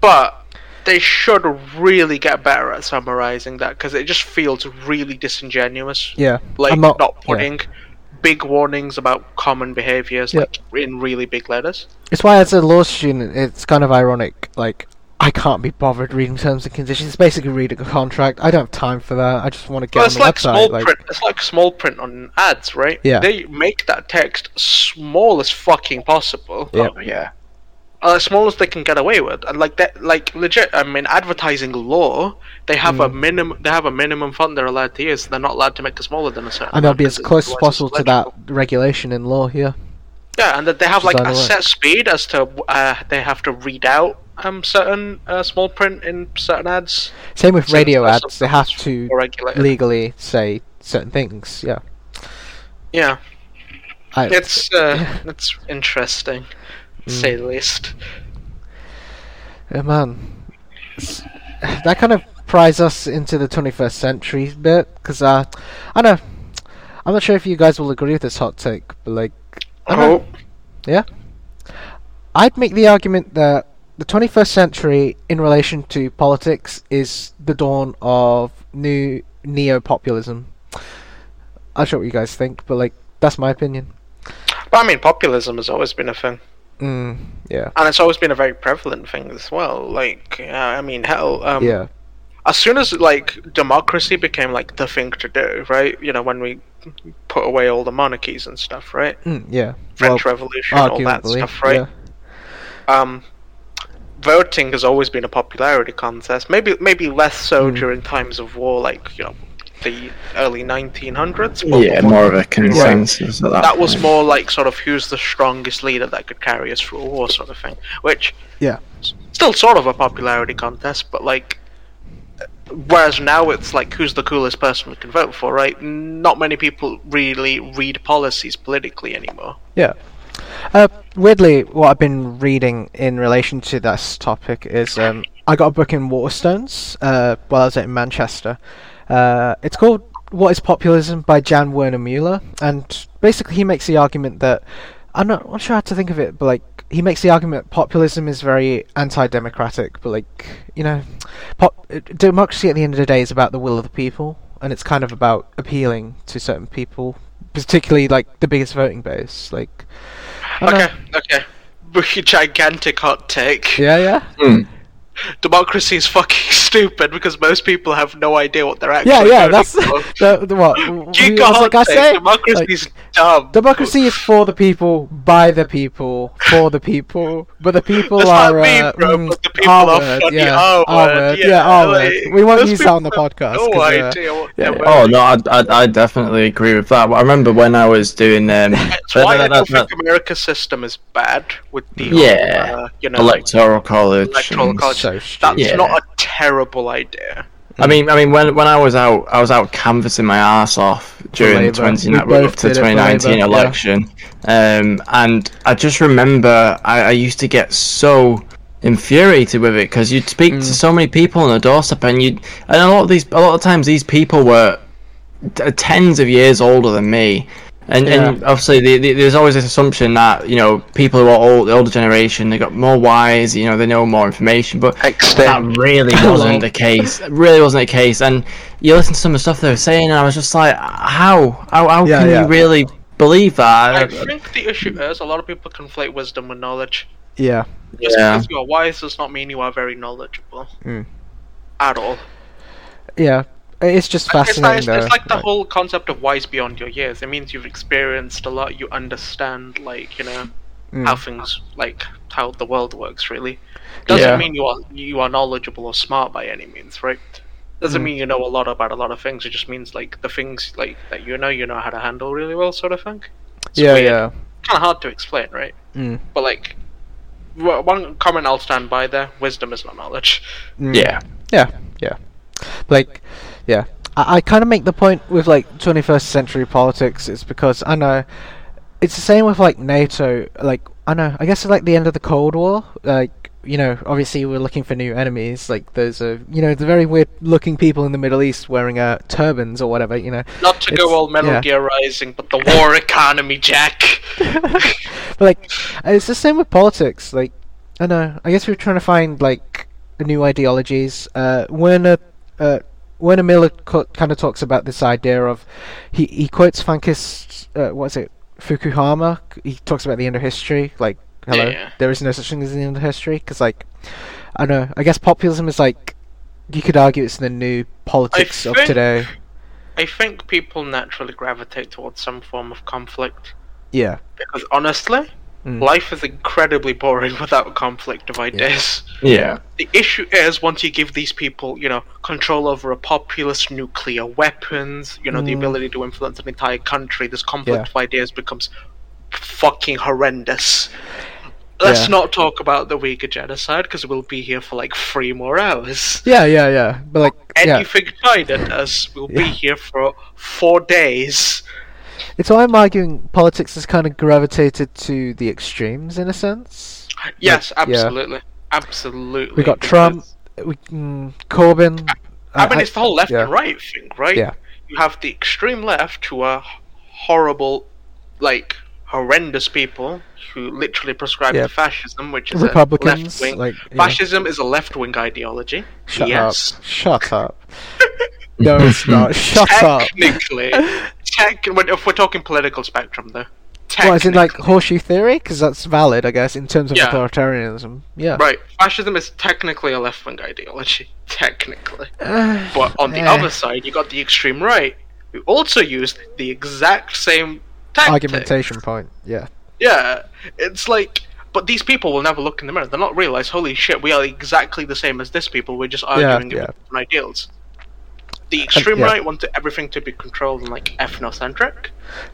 But they should really get better at summarizing that because it just feels really disingenuous. Yeah. Like I'm not, not- yeah. putting big warnings about common behaviors Yeah. like in really big letters. It's why, as a law student, it's kind of ironic. Like, I can't be bothered reading terms and conditions. It's basically reading a contract. I don't have time for that. I just want to get Well, on it's the like website. small like, print. It's like small print on ads, right? Yeah. They make that text small as fucking possible. Yeah. Oh, yeah. Uh, as small as they can get away with, and like that, like legit. I mean, advertising law, they have a Mm. minimum. They have a minimum font they're allowed to use. They're not allowed to make it smaller than a certain. and they'll be as close as possible to that regulation in law here. Yeah, and that they have like a set speed as to uh, they have to read out um certain uh, small print in certain ads. Same with Since radio ads. They have to legally say certain things. Yeah. Yeah, I, it's uh, it's interesting, to say Mm. the least. Yeah, man. It's- that kind of pries us into the 21st century bit, because uh, I know, I'm not sure if you guys will agree with this hot take, but like, I don't know. Oh, yeah, I'd make the argument that the 21st century, in relation to politics, is the dawn of new neo-populism. I'm not sure what you guys think, but like, that's my opinion. but I mean, populism has always been a thing. Mm, yeah, and it's always been a very prevalent thing as well. Like, uh, I mean, hell, um, yeah, as soon as like democracy became like the thing to do, right? You know, when we put away all the monarchies and stuff, right? mm, yeah. French well, Revolution, all that stuff, right? yeah. Um, voting has always been a popularity contest. Maybe, maybe less so Mm. during times of war, like you know, the early 1900s. but Yeah, more of a consensus at that. that was more like sort of who's the strongest leader that could carry us through a war, sort of thing. Which, Yeah. still sort of a popularity contest, but like, whereas now it's like who's the coolest person we can vote for, right? Not many people really read policies politically anymore. Yeah. Uh, weirdly, what I've been reading in relation to this topic is um, I got a book in Waterstones uh, while I was in Manchester. Uh, it's called What is Populism by Jan Werner Mueller, and basically he makes the argument that I'm not, I'm not sure how to think of it, but like he makes the argument populism is very anti-democratic, but like you know, pop- democracy at the end of the day is about the will of the people, and it's kind of about appealing to certain people, particularly like the biggest voting base, like. I don't know. Okay, okay. Really gigantic hot take. Yeah, yeah. Hmm. Democracy is fucking stupid because most people have no idea what they're actually doing. Yeah, yeah. voting That's for. the, the what? who- Giga what's that hot guy take. say? Democracy's Like, dumb. democracy is for the people, by the people, for the people, but the people That's are not me, uh, bro, mm, but the people our are word, funny, yeah, our our word, word, yeah, yeah, our like, word. We won't those use that on the podcast. No 'cause, uh, idea what yeah. Oh no, I, I, I definitely agree with that. I remember when I was doing um, That's that- why that- I don't that- think America's system is bad with the Yeah. uh, you know electoral college. electoral college. So That's. Yeah. not a terrible idea. I mean, I mean, when when I was out, I was out canvassing my ass off during the twenty up to did it for twenty nineteen Labour, yeah. election, um, and I just remember I, I used to get so infuriated with it because you'd speak Mm. to so many people on the doorstep, and you and a lot of these, a lot of times these people were t- tens of years older than me. And, Yeah. and obviously, the, the, there's always this assumption that you know people who are old, the older generation, they got more wise, you know, they know more information. But that Extend. really wasn't the case. It really wasn't the case. And you listen to some of the stuff they were saying, and I was just like, how? How, how Yeah, can yeah. you really believe that? I think the issue is a lot of people conflate wisdom with knowledge. Yeah. Just Yeah. because you are wise does not mean you are very knowledgeable. Mm. At all. Yeah. It's just like, fascinating it's, though. it's like the like- whole concept of wise beyond your years. It means you've experienced a lot, you understand, like, you know, Mm. how things, like, how the world works, really. Doesn't Yeah. mean you are you are knowledgeable or smart by any means, right? Doesn't Mm. mean you know a lot about a lot of things. It just means, like, the things, like, that you know, you know how to handle really well, sort of thing. It's yeah, weird. yeah. Kind of hard to explain, right? Mm. But, like, one comment I'll stand by there wisdom is not knowledge. Mm. Yeah. Yeah, yeah. Like, yeah. I, I kind of make the point with like 21st century politics. It's because I know it's the same with like NATO. Like, I know. I guess it's like the end of the Cold War. Like, you know, obviously we're looking for new enemies. Like, there's a you know the very weird looking people in the Middle East wearing uh, turbans or whatever. You know. Not to It's- go all Metal yeah. Gear Rising, but the war economy, Jack. but like, it's the same with politics. Like, I know. I guess we're trying to find like new ideologies. Uh, Werner, uh, Werner Miller kind of talks about this idea of he he quotes Funkist. Uh, what's it? Fukuhama. He talks about the end of history. Like, hello, Yeah. there is no such thing as the end of history. Because like, I don't know. I guess populism is like. You could argue it's the new politics of today. I think people naturally gravitate towards some form of conflict. Yeah. Because honestly, Mm. life is incredibly boring without conflict of ideas. Yeah. The issue is once you give these people, you know, control over a populace, nuclear weapons, you know, the Mm. ability to influence an entire country, this conflict Yeah. of ideas becomes fucking horrendous. Let's Yeah. not talk about the Uyghur genocide because we'll be here for like three more hours. Yeah, yeah, yeah. But like, yeah. Anything China does, we'll be here for four days. It's why I'm arguing politics has kind of gravitated to the extremes in a sense. Yes, yeah. absolutely, absolutely. We got Trump, we, mm, Corbyn. I mean, it's the whole left yeah. and right thing, right? Yeah. You have the extreme left, who are horrible, like horrendous people who literally prescribe Yeah. to fascism, which is Republicans, a left wing. like yeah. Fascism is a left wing ideology. Shut yes. up! Shut up! no, it's not. Shut up! Technically, tech, if we're talking political spectrum, though. What is it like horseshoe theory? Because that's valid, I guess, in terms of Yeah. authoritarianism. Yeah. Right, fascism is technically a left wing ideology. Technically. Uh, But on the eh, other side, you got the extreme right, who also used the exact same tactic. argumentation point. Yeah. Yeah, it's like, but these people will never look in the mirror. They'll not realize, holy shit, we are exactly the same as this people. We're just arguing yeah. about different ideals. The extreme yeah. right want everything to be controlled and like ethnocentric.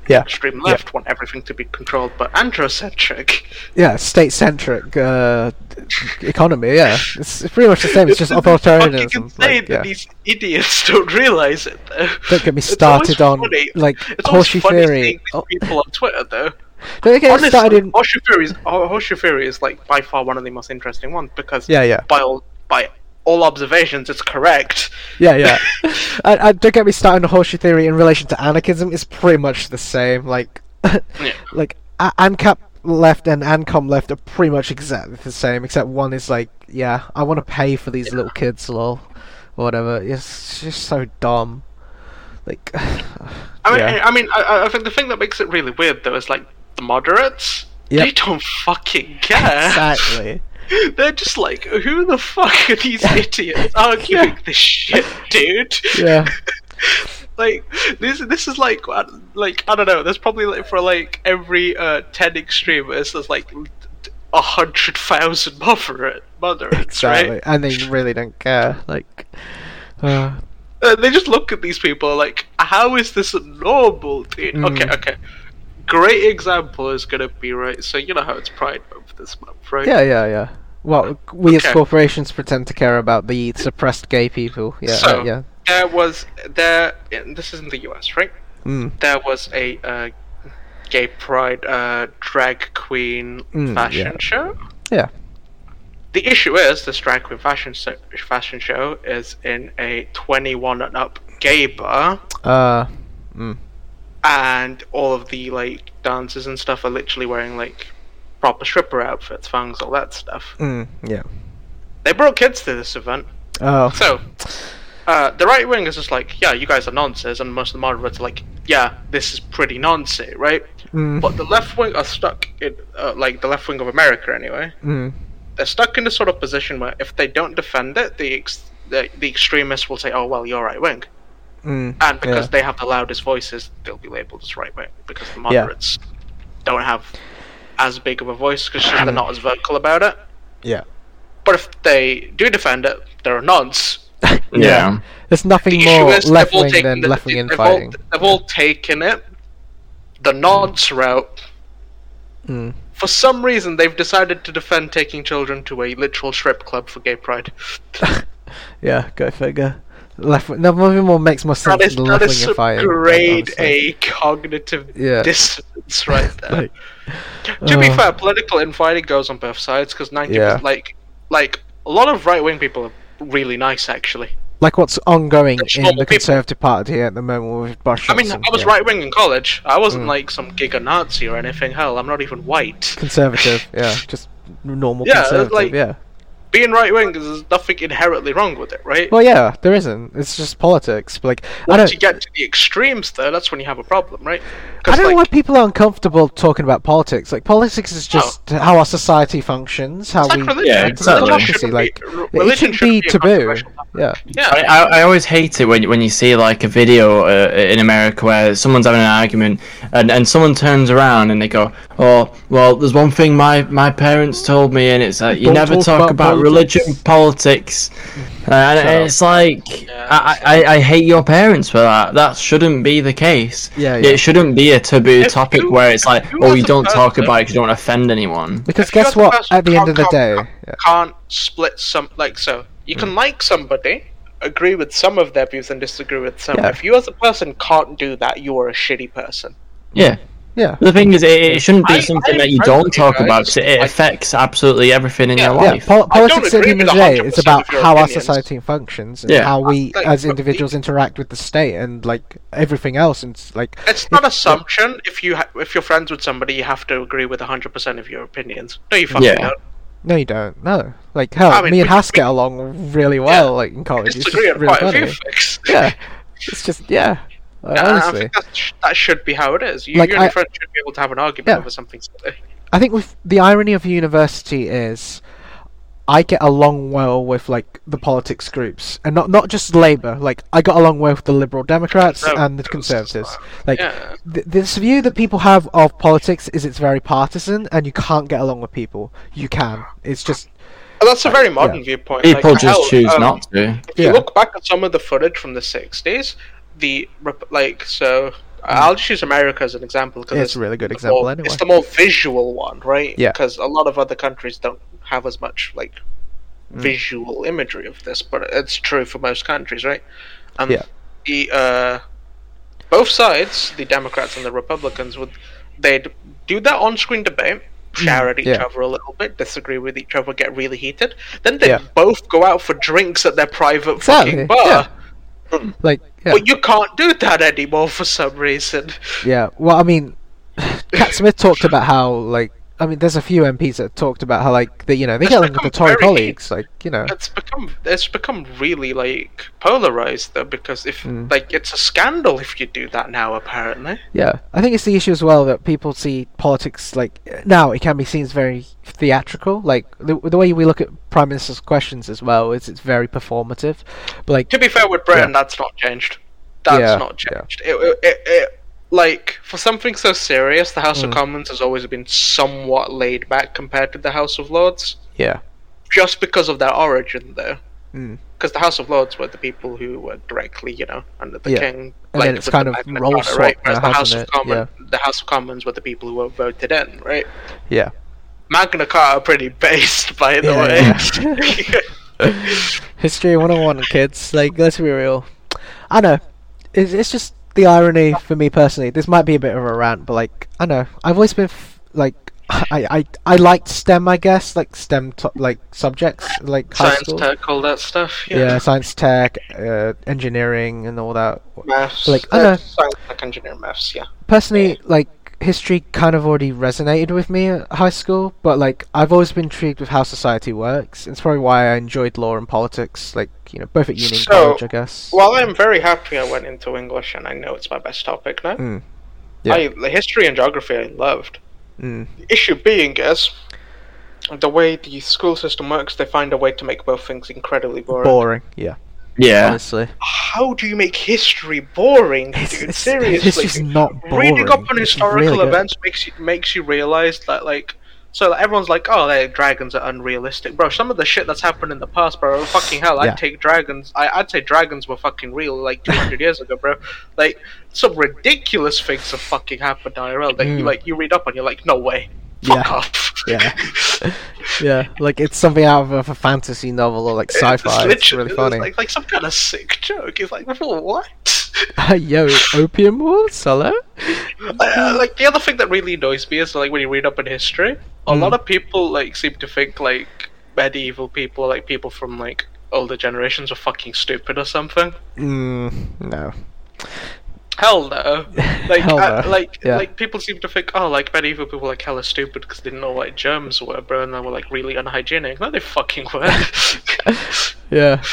Yeah. The extreme Yeah. left want everything to be controlled but androcentric. Yeah, state-centric uh, economy. Yeah, it's, it's pretty much the same. It's just authoritarianism. insane Like, that yeah. these idiots don't realize it. Though. Don't get me started on funny- like It's horseshoe theory. Oh, people on Twitter though. don't get me Honestly, started in. horseshoe theory is horseshoe theory is like by far one of the most interesting ones because Yeah, yeah, by all by all observations, it's correct. yeah, yeah. and, and don't get me started on horseshoe theory in relation to anarchism. It's pretty much the same. Like, like A- ANCAP left and ANCOM left are pretty much exactly the same, except one is like, yeah, I want to pay for these little kids, lol, or whatever. It's just so dumb. Like, I mean, yeah. I, I mean, I, I think the thing that makes it really weird though is like the moderates. Yep. They don't fucking care. exactly. They're just like, who the fuck are these idiots arguing this shit, dude? Yeah. like this this is like uh, like I don't know. There's probably like for like every uh, ten extremists, there's like a hundred thousand moderate moderates, Exactly, right? and they really don't care. Like, uh, Uh, they just look at these people like, how is this normal, dude? Mm. Okay, okay. Great example is gonna be right. So you know how it's Pride Month this month, right? yeah, yeah, yeah. Well, we as corporations pretend to care about the suppressed gay people. Yeah, So- uh, yeah. There was there. This is in the U.S., right? Mm. There was a uh, gay pride uh, drag queen Mm, fashion yeah. show. Yeah. The issue is this drag queen fashion so- fashion show is in a 21 and up gay bar, Uh, mm. and all of the like dancers and stuff are literally wearing like proper stripper outfits, fangs, all that stuff. Mm, yeah. They brought kids to this event, Oh. so uh, the right wing is just like, yeah, you guys are nonsense, and most of the moderates are like, yeah, this is pretty nonsense, right? Mm, But the left wing are stuck in, uh, like the left wing of America anyway. mm, They're stuck in this sort of position where if they don't defend it, the ex- the, the extremists will say, oh well, you're right wing. mm, And because yeah. they have the loudest voices, they'll be labelled as right wing because the moderates don't have as big of a voice because they're not as vocal about it. Yeah. But if they do defend it, there are nods. nonce. Yeah. There's nothing The more issue is left wing than the- left wing they've infighting. All, they've all taken it the nonce route. Mm. For some reason, they've decided to defend taking children to a literal strip club for gay pride. Yeah, go figure. Left wing, nothing more makes more sense That is, than that left is wing some infighting. grade. A cognitive Yeah. dissonance right there. Like, to be uh, fair, political infighting goes on both sides because ninety Yeah. like like a lot of right wing people are really nice actually. like what's ongoing in the people. Conservative Party at the moment with Bush. I mean, I was right wing in college. I wasn't Mm. like some giga Nazi or anything. Hell, I'm not even white. Conservative, yeah, just normal Yeah, conservative, like- yeah. Being right wing, because there's nothing inherently wrong with it, right? Well, yeah, there isn't. It's just politics. But like, I Once don't, you get to the extremes, though, that's when you have a problem, right? I don't know why people are uncomfortable talking about politics. Like, politics is just how our society functions, how Oh. it's we. like religion. Yeah, it's exactly. Religion democracy. Like, be, r- it religion shouldn't shouldn't be taboo. Yeah. Yeah. I, I, I always hate it when when you see like a video uh, in America where someone's having an argument and, and someone turns around and they go, "Oh, well, there's one thing my, my parents told me, and it's that you Don't never talk talk, about about, religion, politics." Uh, and Shut it's like Yeah. I, I, I hate your parents for that. That shouldn't be the case. Yeah, yeah. It shouldn't be a taboo If topic you- where it's like, "Oh, as you don't talk about it because you don't want to offend anyone." Because guess what? person At the end of the day, can't- yeah. can't split some like so you Mm. can like somebody agree with some of their views and disagree with some Yeah. if you as a person can't do that you are a shitty person Yeah. Yeah, The thing is, it, it shouldn't be I- something I that you agree don't with you talk about because it, it affects absolutely everything in Yeah. your life. Pol- I don't politics at the agree end of the day 100% is about of your how our society functions and Yeah. how we, as but individuals, interact with the state and like everything else. And it's like it's not If- assumption if you ha- if you're friends with somebody you have to agree with 100% of your opinions no you fucking Yeah. don't No, you don't. No, like hell, I mean, me and we- get along really well, like in college. It's just disagree on really quite a funny. few things Yeah, it's just yeah. Like, Yeah, and I honestly, think that, that should be how it is. You, Like, you and I- your friends should be able to have an argument Yeah. over something silly. I think with the irony of university is, I get along well with like the politics groups, and not not just Labour. Like I got along well with the Liberal Democrats and the Conservatives as Conservatives. well. Like Yeah. th- this view that people have of politics is it's very partisan, and you can't get along with people. You can. It's just Well, that's a very modern viewpoint. People like, just hell, choose um, not to. If you Yeah. look back at some of the footage from the '60s, the like so. I'll just use America as an example because Hmm. It's a really good example more- anyway. It's the more visual one, right? Yeah. Because a lot of other countries don't have as much like Mm. visual imagery of this, but it's true for most countries, right? Um, Yeah. The uh, both sides, the Democrats and the Republicans, would they'd do that on-screen debate, shout at each Mm, yeah. other a little bit, disagree with each other, get really heated. Then they'd Yeah. both go out for drinks at their private Exactly, fucking bar. yeah. Hmm. like yeah, But you can't do that anymore for some reason. yeah. Well, I mean, Cat Smith talked about how like I mean, there's a few MPs that talked about how like they you know they It's get along with the Tory colleagues, like you know. It's become it's become really like polarized though because if Mm. like it's a scandal if you do that now apparently. Yeah, I think it's the issue as well that people see politics like now it can be seen as very theatrical. Like the, the way we look at prime minister's questions as well is it's very performative. But like To be fair with Britain, Yeah. that's not changed. That's Yeah, not yeah. changed. It, it, it, it- like for something so serious, the House of Mm. Commons has always been somewhat laid back compared to the House of Lords, yeah, just because of their origin, though. Mm. Because the House of Lords were the people who were directly, you know, under the Yeah. king. And like, then it's kind the of role right? Whereas the House of? Commons, the House of Commons were the people who were voted in, right? yeah, Magna Carta pretty based, by the Yeah, way. history 101, kids. Like let's be real. I know it's it's just the irony for me personally. This might be a bit of a rant, but like I know I've always been f- like. I, I I liked STEM, I guess, like STEM to- like subjects, like Science, school. tech, all that stuff. yeah. Yeah. science tech, uh, engineering, and all that. Maths. Like, I uh, know- Science, tech, engineering, maths. Yeah. personally, like history kind of already resonated with me at high school, but like I've always been intrigued with how society works. It's probably why I enjoyed law and politics, like you know, both at uni So, college, I guess. Well, I'm very happy I went into English, and I know it's my best topic now. Mm. Yeah. I the history and geography I loved. Mm. The issue being is the way the school system works. They find a way to make both things incredibly boring. Boring, yeah, Yeah. honestly. How do you make history boring, It's, dude? it's, Seriously, it's just not boring. reading up on historical really events makes you makes you realize that like so like, everyone's like oh they dragons are unrealistic bro some of the shit that's happened in the past bro fucking hell i'd take dragons I, i'd say dragons were fucking real like 200 years ago bro like some ridiculous things have fucking happened IRL that you Mm. like you read up and you're like no way fuck Yeah. off Yeah. yeah, like it's something out of a fantasy novel or like sci-fi. It's, literally- really funny. like, like some kind of sick joke it's like what Yo, opium wars, hello. Uh, like the other thing that really annoys me is like when you read up in history, a Mm. lot of people like seem to think like medieval people, like people from like older generations, are fucking stupid or something. Mm, no. Hell no! Like, Hell uh, no. like, Yeah. like people seem to think, oh, like medieval people like hella stupid because they didn't know what germs were, bro, and they were like really unhygienic. No, they fucking were. Yeah.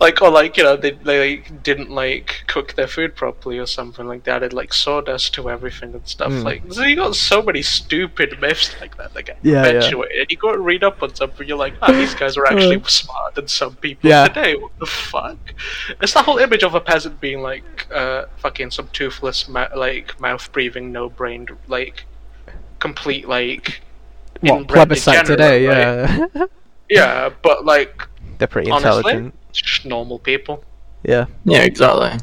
like, or like you know, they they like, didn't like cook their food properly or something. Like they added like sawdust to everything and stuff. Mm. Like, so you got so many stupid myths like that that get Yeah, yeah. perpetuated. And you go and read up on something, you're like, ah, these guys are actually smarter than some people. Yeah. today. What the fuck? It's the whole image of a peasant being like, uh, fucking some toothless, ma- like mouth breathing, no brained, like complete like. What plebiscite today? degenerate, right? Yeah. Yeah, but like They're pretty honestly, intelligent. Just normal people. Yeah. Yeah, exactly.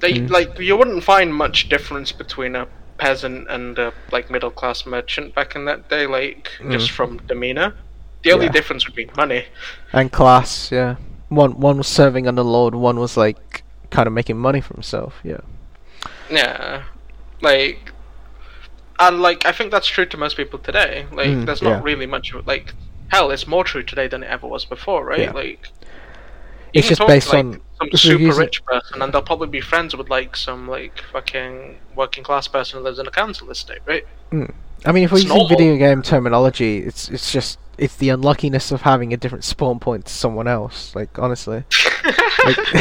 They Mm. like you wouldn't find much difference between a peasant and a like middle class merchant back in that day, like just from demeanor. The only Mm. Yeah. difference would be money. And class, yeah. One one was serving under Lord, one was like kind of making money for himself. Yeah. Yeah, like, and like I think that's true to most people today. Like, Mm, there's not yeah. really much of like. Hell, it's more true today than it ever was before, right? Yeah. Like, you It's just based to, like, on some super rich person, and they'll probably be friends with like some like fucking working class person who lives in a council estate, right? Hmm. I mean, if we're It's using normal. video game terminology, it's it's just it's the unluckiness of having a different spawn point to someone else. Like honestly, like,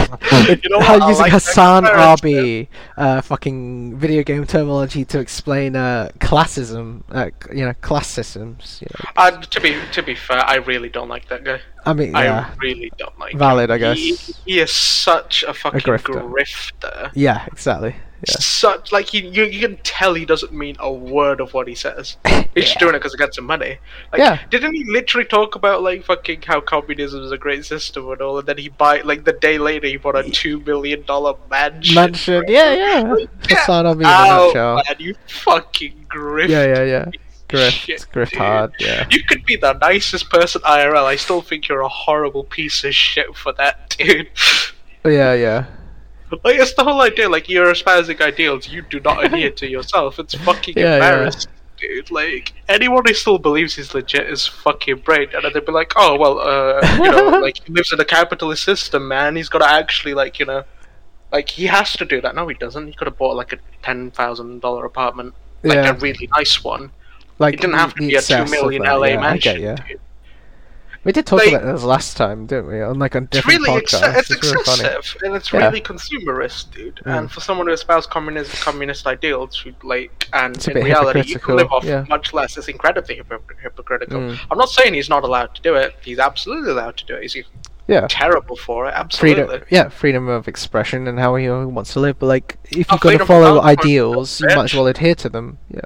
it- You know how using like Hasan. Abi, uh, fucking video game terminology to explain uh, classism, uh, you know, class systems. You know. Uh, to be to be fair, I really don't like that guy. I mean, yeah, I really don't like. Him. Valid, him. I guess. He, he is such a fucking grifter. grifter. yeah, exactly. Yeah. Such like he, you, you can tell he doesn't mean a word of what he says. He's just doing it because he gets some money. Like, Yeah. Didn't he literally talk about like fucking how communism is a great system and all, and then he buy like the day later he bought a two million dollar mansion. Mansion, yeah, yeah. Hasan Abi in a nutshell. man, you fucking grift. Yeah, yeah, yeah. Grift, Shit, grift hard. Yeah. You could be the nicest person IRL. I still think you're a horrible piece of shit for that, dude. Yeah, yeah. Like it's the whole idea. Like you're espousing ideals you do not adhere to yourself. It's fucking Yeah, yeah. embarrassing, dude. Like anyone who still believes he's legit is fucking brain, and they'd be like, "Oh well, uh, you know, like he lives in a capitalist system, man. He's got to actually like you know." Like he has to do that. No, he doesn't. He could have bought like a ten thousand dollar apartment, like Yeah. a really nice one. Like It didn't have to be a two million LA yeah, mansion. get, yeah. dude. We did talk Like- about this last time, didn't we? On like a It's different really ex- podcast. it's really funny. excessive and it's Yeah. really consumerist, dude. Mm. And for someone who espouses communist communist ideals, who, like, and It's in reality you can live off yeah. much less. It's incredibly hypocr- hypocritical. Mm. I'm not saying he's not allowed to do it. He's absolutely allowed to do it. He's Yeah. terrible for it. Absolutely. Freedom, yeah, freedom of expression and how he wants to live. But like, if Oh, you've got to follow ideals, you might as well adhere to them. Yeah.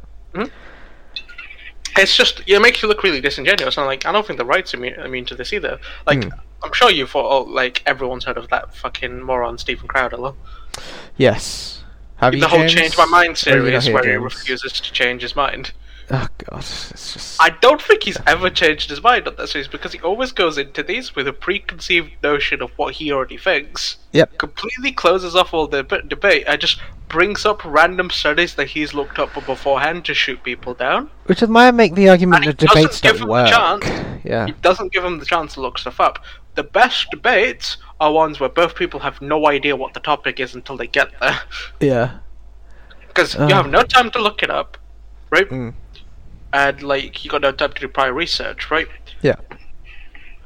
It's just it makes you look really disingenuous. And like I don't think the right's immune, immune to this either. Like Mm. I'm sure you've thought, oh, like everyone's heard of that fucking moron Steven Crowder. though. Yes. Have you the whole James? Change My Mind Or are you not series here, where he refuses to change his mind. Oh god, it's just. I don't think he's ever changed his mind on that series because he always goes into these with a preconceived notion of what he already thinks. Yep. Completely closes off all the debate and just brings up random studies that he's looked up beforehand to shoot people down. Which might make the argument that debates give don't him work. the chance. Yeah. He doesn't give them the chance to look stuff up. The best debates are ones where both people have no idea what the topic is until they get there. Yeah. because Uh. you have no time to look it up, right? Mm. And like you got no time to do prior research, right? Yeah.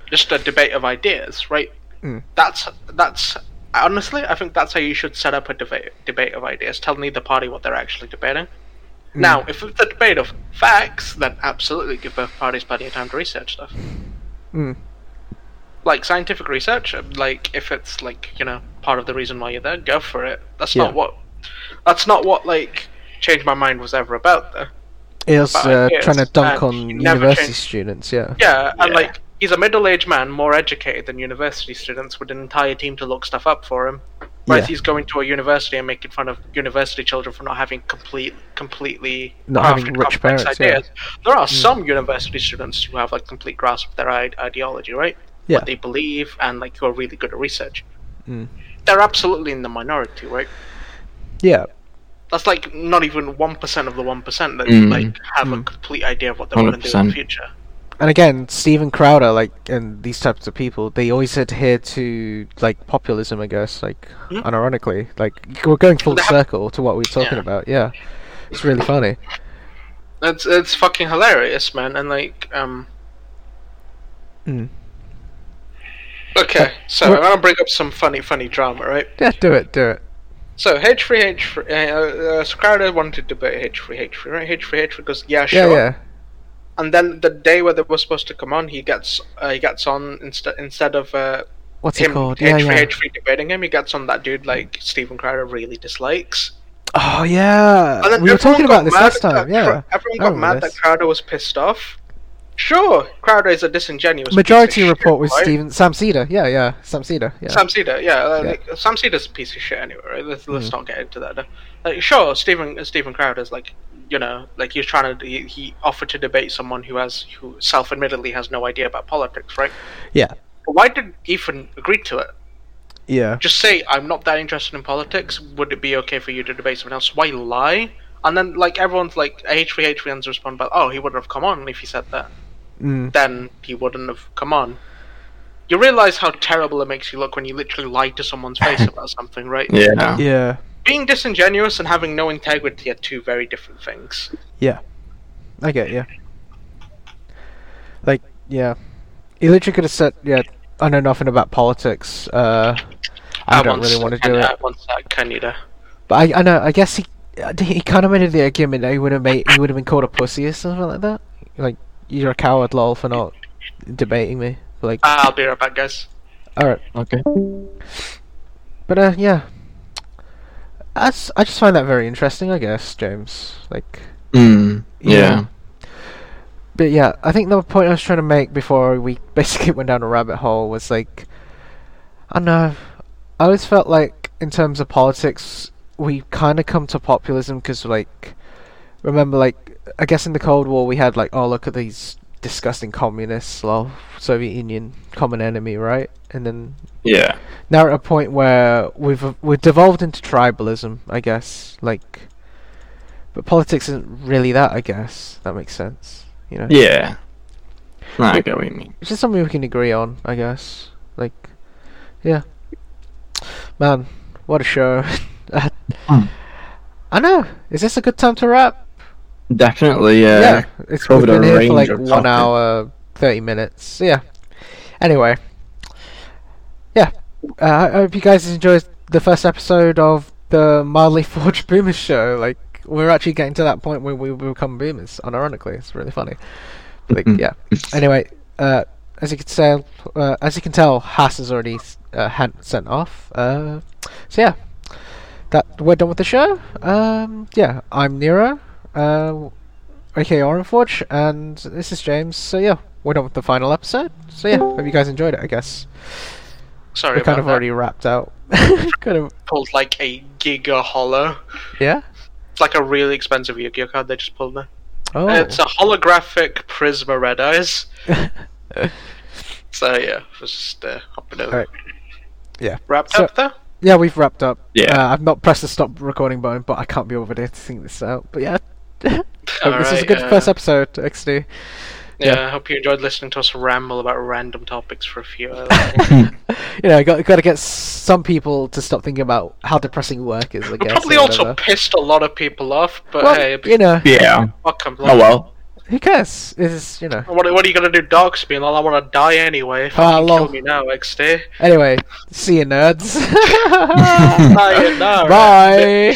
Just a debate of ideas, right? Mm. That's that's honestly, I think that's how you should set up a debate debate of ideas. Tell neither party what they're actually debating. Mm. Now, if it's a debate of facts, then absolutely give both parties plenty of time to research stuff. Mm. Like scientific research, like if it's like you know part of the reason why you're there, go for it. That's Yeah. not what. That's not what like changed my mind was ever about though. It was uh, ideas, trying to dunk on university change- students. Yeah. Yeah, and Yeah. like he's a middle-aged man, more educated than university students, with an entire team to look stuff up for him. Whereas Yeah. he's going to a university and making fun of university children for not having complete, completely Not having rich complex parents, yeah. Hmm. There are some university students who have like complete grasp of their ide- ideology, right? Yeah. What they believe and like who are really good at research. Mm. They're absolutely in the minority, right? Yeah. That's like not even one percent of the one percent that Mm. like have a Mm. complete idea of what they want to do in the 100%. future. And again, Steven Crowder, like, and these types of people, they always adhere to like populism, I guess, like, Mhm. unironically, like we're going full have- circle to what we are talking Yeah. about. Yeah, it's really funny. It's it's fucking hilarious, man, and like um. Mm. Okay, so I'm gonna bring up some funny, funny drama, right? Yeah, do it, do it. So H3 H3, uh, uh, Crowder wanted to debate H3 H3, right? H3 H3 goes, yeah, Yeah, sure. yeah. And then the day where they were supposed to come on, he gets uh, he gets on instead instead of uh, What's him called? Yeah, H3 yeah. H3 debating him, he gets on that dude like Steven Crowder really dislikes. Oh yeah, we were talking about this last time. Yeah, everyone got mad this. that Crowder was pissed off. Sure, Crowder is a disingenuous. Majority report shit, was right? Stephen Sam Seder. Yeah, yeah, Sam Seder. Yeah. Sam Seder, yeah, uh, Yeah. Like, Sam Seder's a piece of shit anyway. Right? Let's, let's Mm. not get into that. Like, sure, Steven Steven Crowder's like, you know, like he's trying to he, he offered to debate someone who has who self-admittedly has no idea about politics, right? yeah, But why did Ethan agree to it? yeah, Just say I'm not that interested in politics. Would it be okay for you to debate someone else? Why lie? And then like everyone's like H3 H3 respond about, oh, he wouldn't have come on if he said that. Mm. Then he wouldn't have come on. You realize how terrible it makes you look when you literally lie to someone's face about something, right? Yeah. yeah, being disingenuous and having no integrity are two very different things. yeah. I get you. Like, yeah, he literally could have said, "Yeah, I know nothing about politics. Uh, I, don't really want to do it." I once said Canada. But I, I know. I guess he he kind of made the argument that he would have made he would have been called a pussy or something like that. Like you're a coward, lol, for not debating me. Like, I'll be right back, guys. all right, Okay. but uh, yeah. That's, I just find that very interesting. I guess James. Like, Mm. Yeah. Yeah. but yeah, I think the point I was trying to make before we basically went down a rabbit hole was like, I don't know. I always felt like in terms of politics, we kind of come to populism because like, remember like I guess in the Cold War we had like, oh look at these disgusting communists, lol, Soviet Union, common enemy, right? And then Yeah. now at a point where we've we've devolved into tribalism, I guess. Like, but politics isn't really that, I guess. That makes sense, you know. Yeah. No, I get what you mean. It's just something we can agree on, I guess. Like, yeah. Man, what a show. Hmm. I know. Is this a good time to wrap? Definitely, yeah. It's we've been here for like one hour, thirty minutes. Yeah. Anyway, yeah. Uh, I hope you guys enjoyed the first episode of the mildly forged boomers show. Like, we're actually getting to that point where we become boomers. Unironically, it's really funny. Like, Mhm. yeah. Anyway, uh, as you can tell, uh, as you can tell, Haas has already uh, had sent off. Uh, so yeah, that we're done with the show. Um, yeah, I'm Nero, uh, aka Orenforge, and this is James. So yeah, we're done with the final episode. So yeah, hope you guys enjoyed it. I guess Sorry we're about kind of that. already wrapped out. kind of Pulled like a Giga Hollow. yeah. It's like a really expensive Yu-Gi-Oh card they just pulled there. Oh, It's a holographic Prisma Red Eyes. So yeah, I was just uh, hopping over. Alright. Yeah. Wrapped So- up there? yeah, we've wrapped up. Yeah. uh, I've not pressed the stop recording button, but I can't be over there to think this out. But yeah, Hope this is a good uh, first episode. XD. Yeah, Yeah. I hope you enjoyed listening to us ramble about random topics for a few hours. you know, got got to get some people to stop thinking about how depressing work is. I We guess. probably also pissed a lot of people off, but Well, hey, you know, Yeah. fuck 'em, Oh well. who cares? It's you know. What, what are you gonna do, dogs me? Well, I want to die anyway. Ah, Fucking lol. kill me now, XD. Anyway, see you nerds. Sayonara. Bye.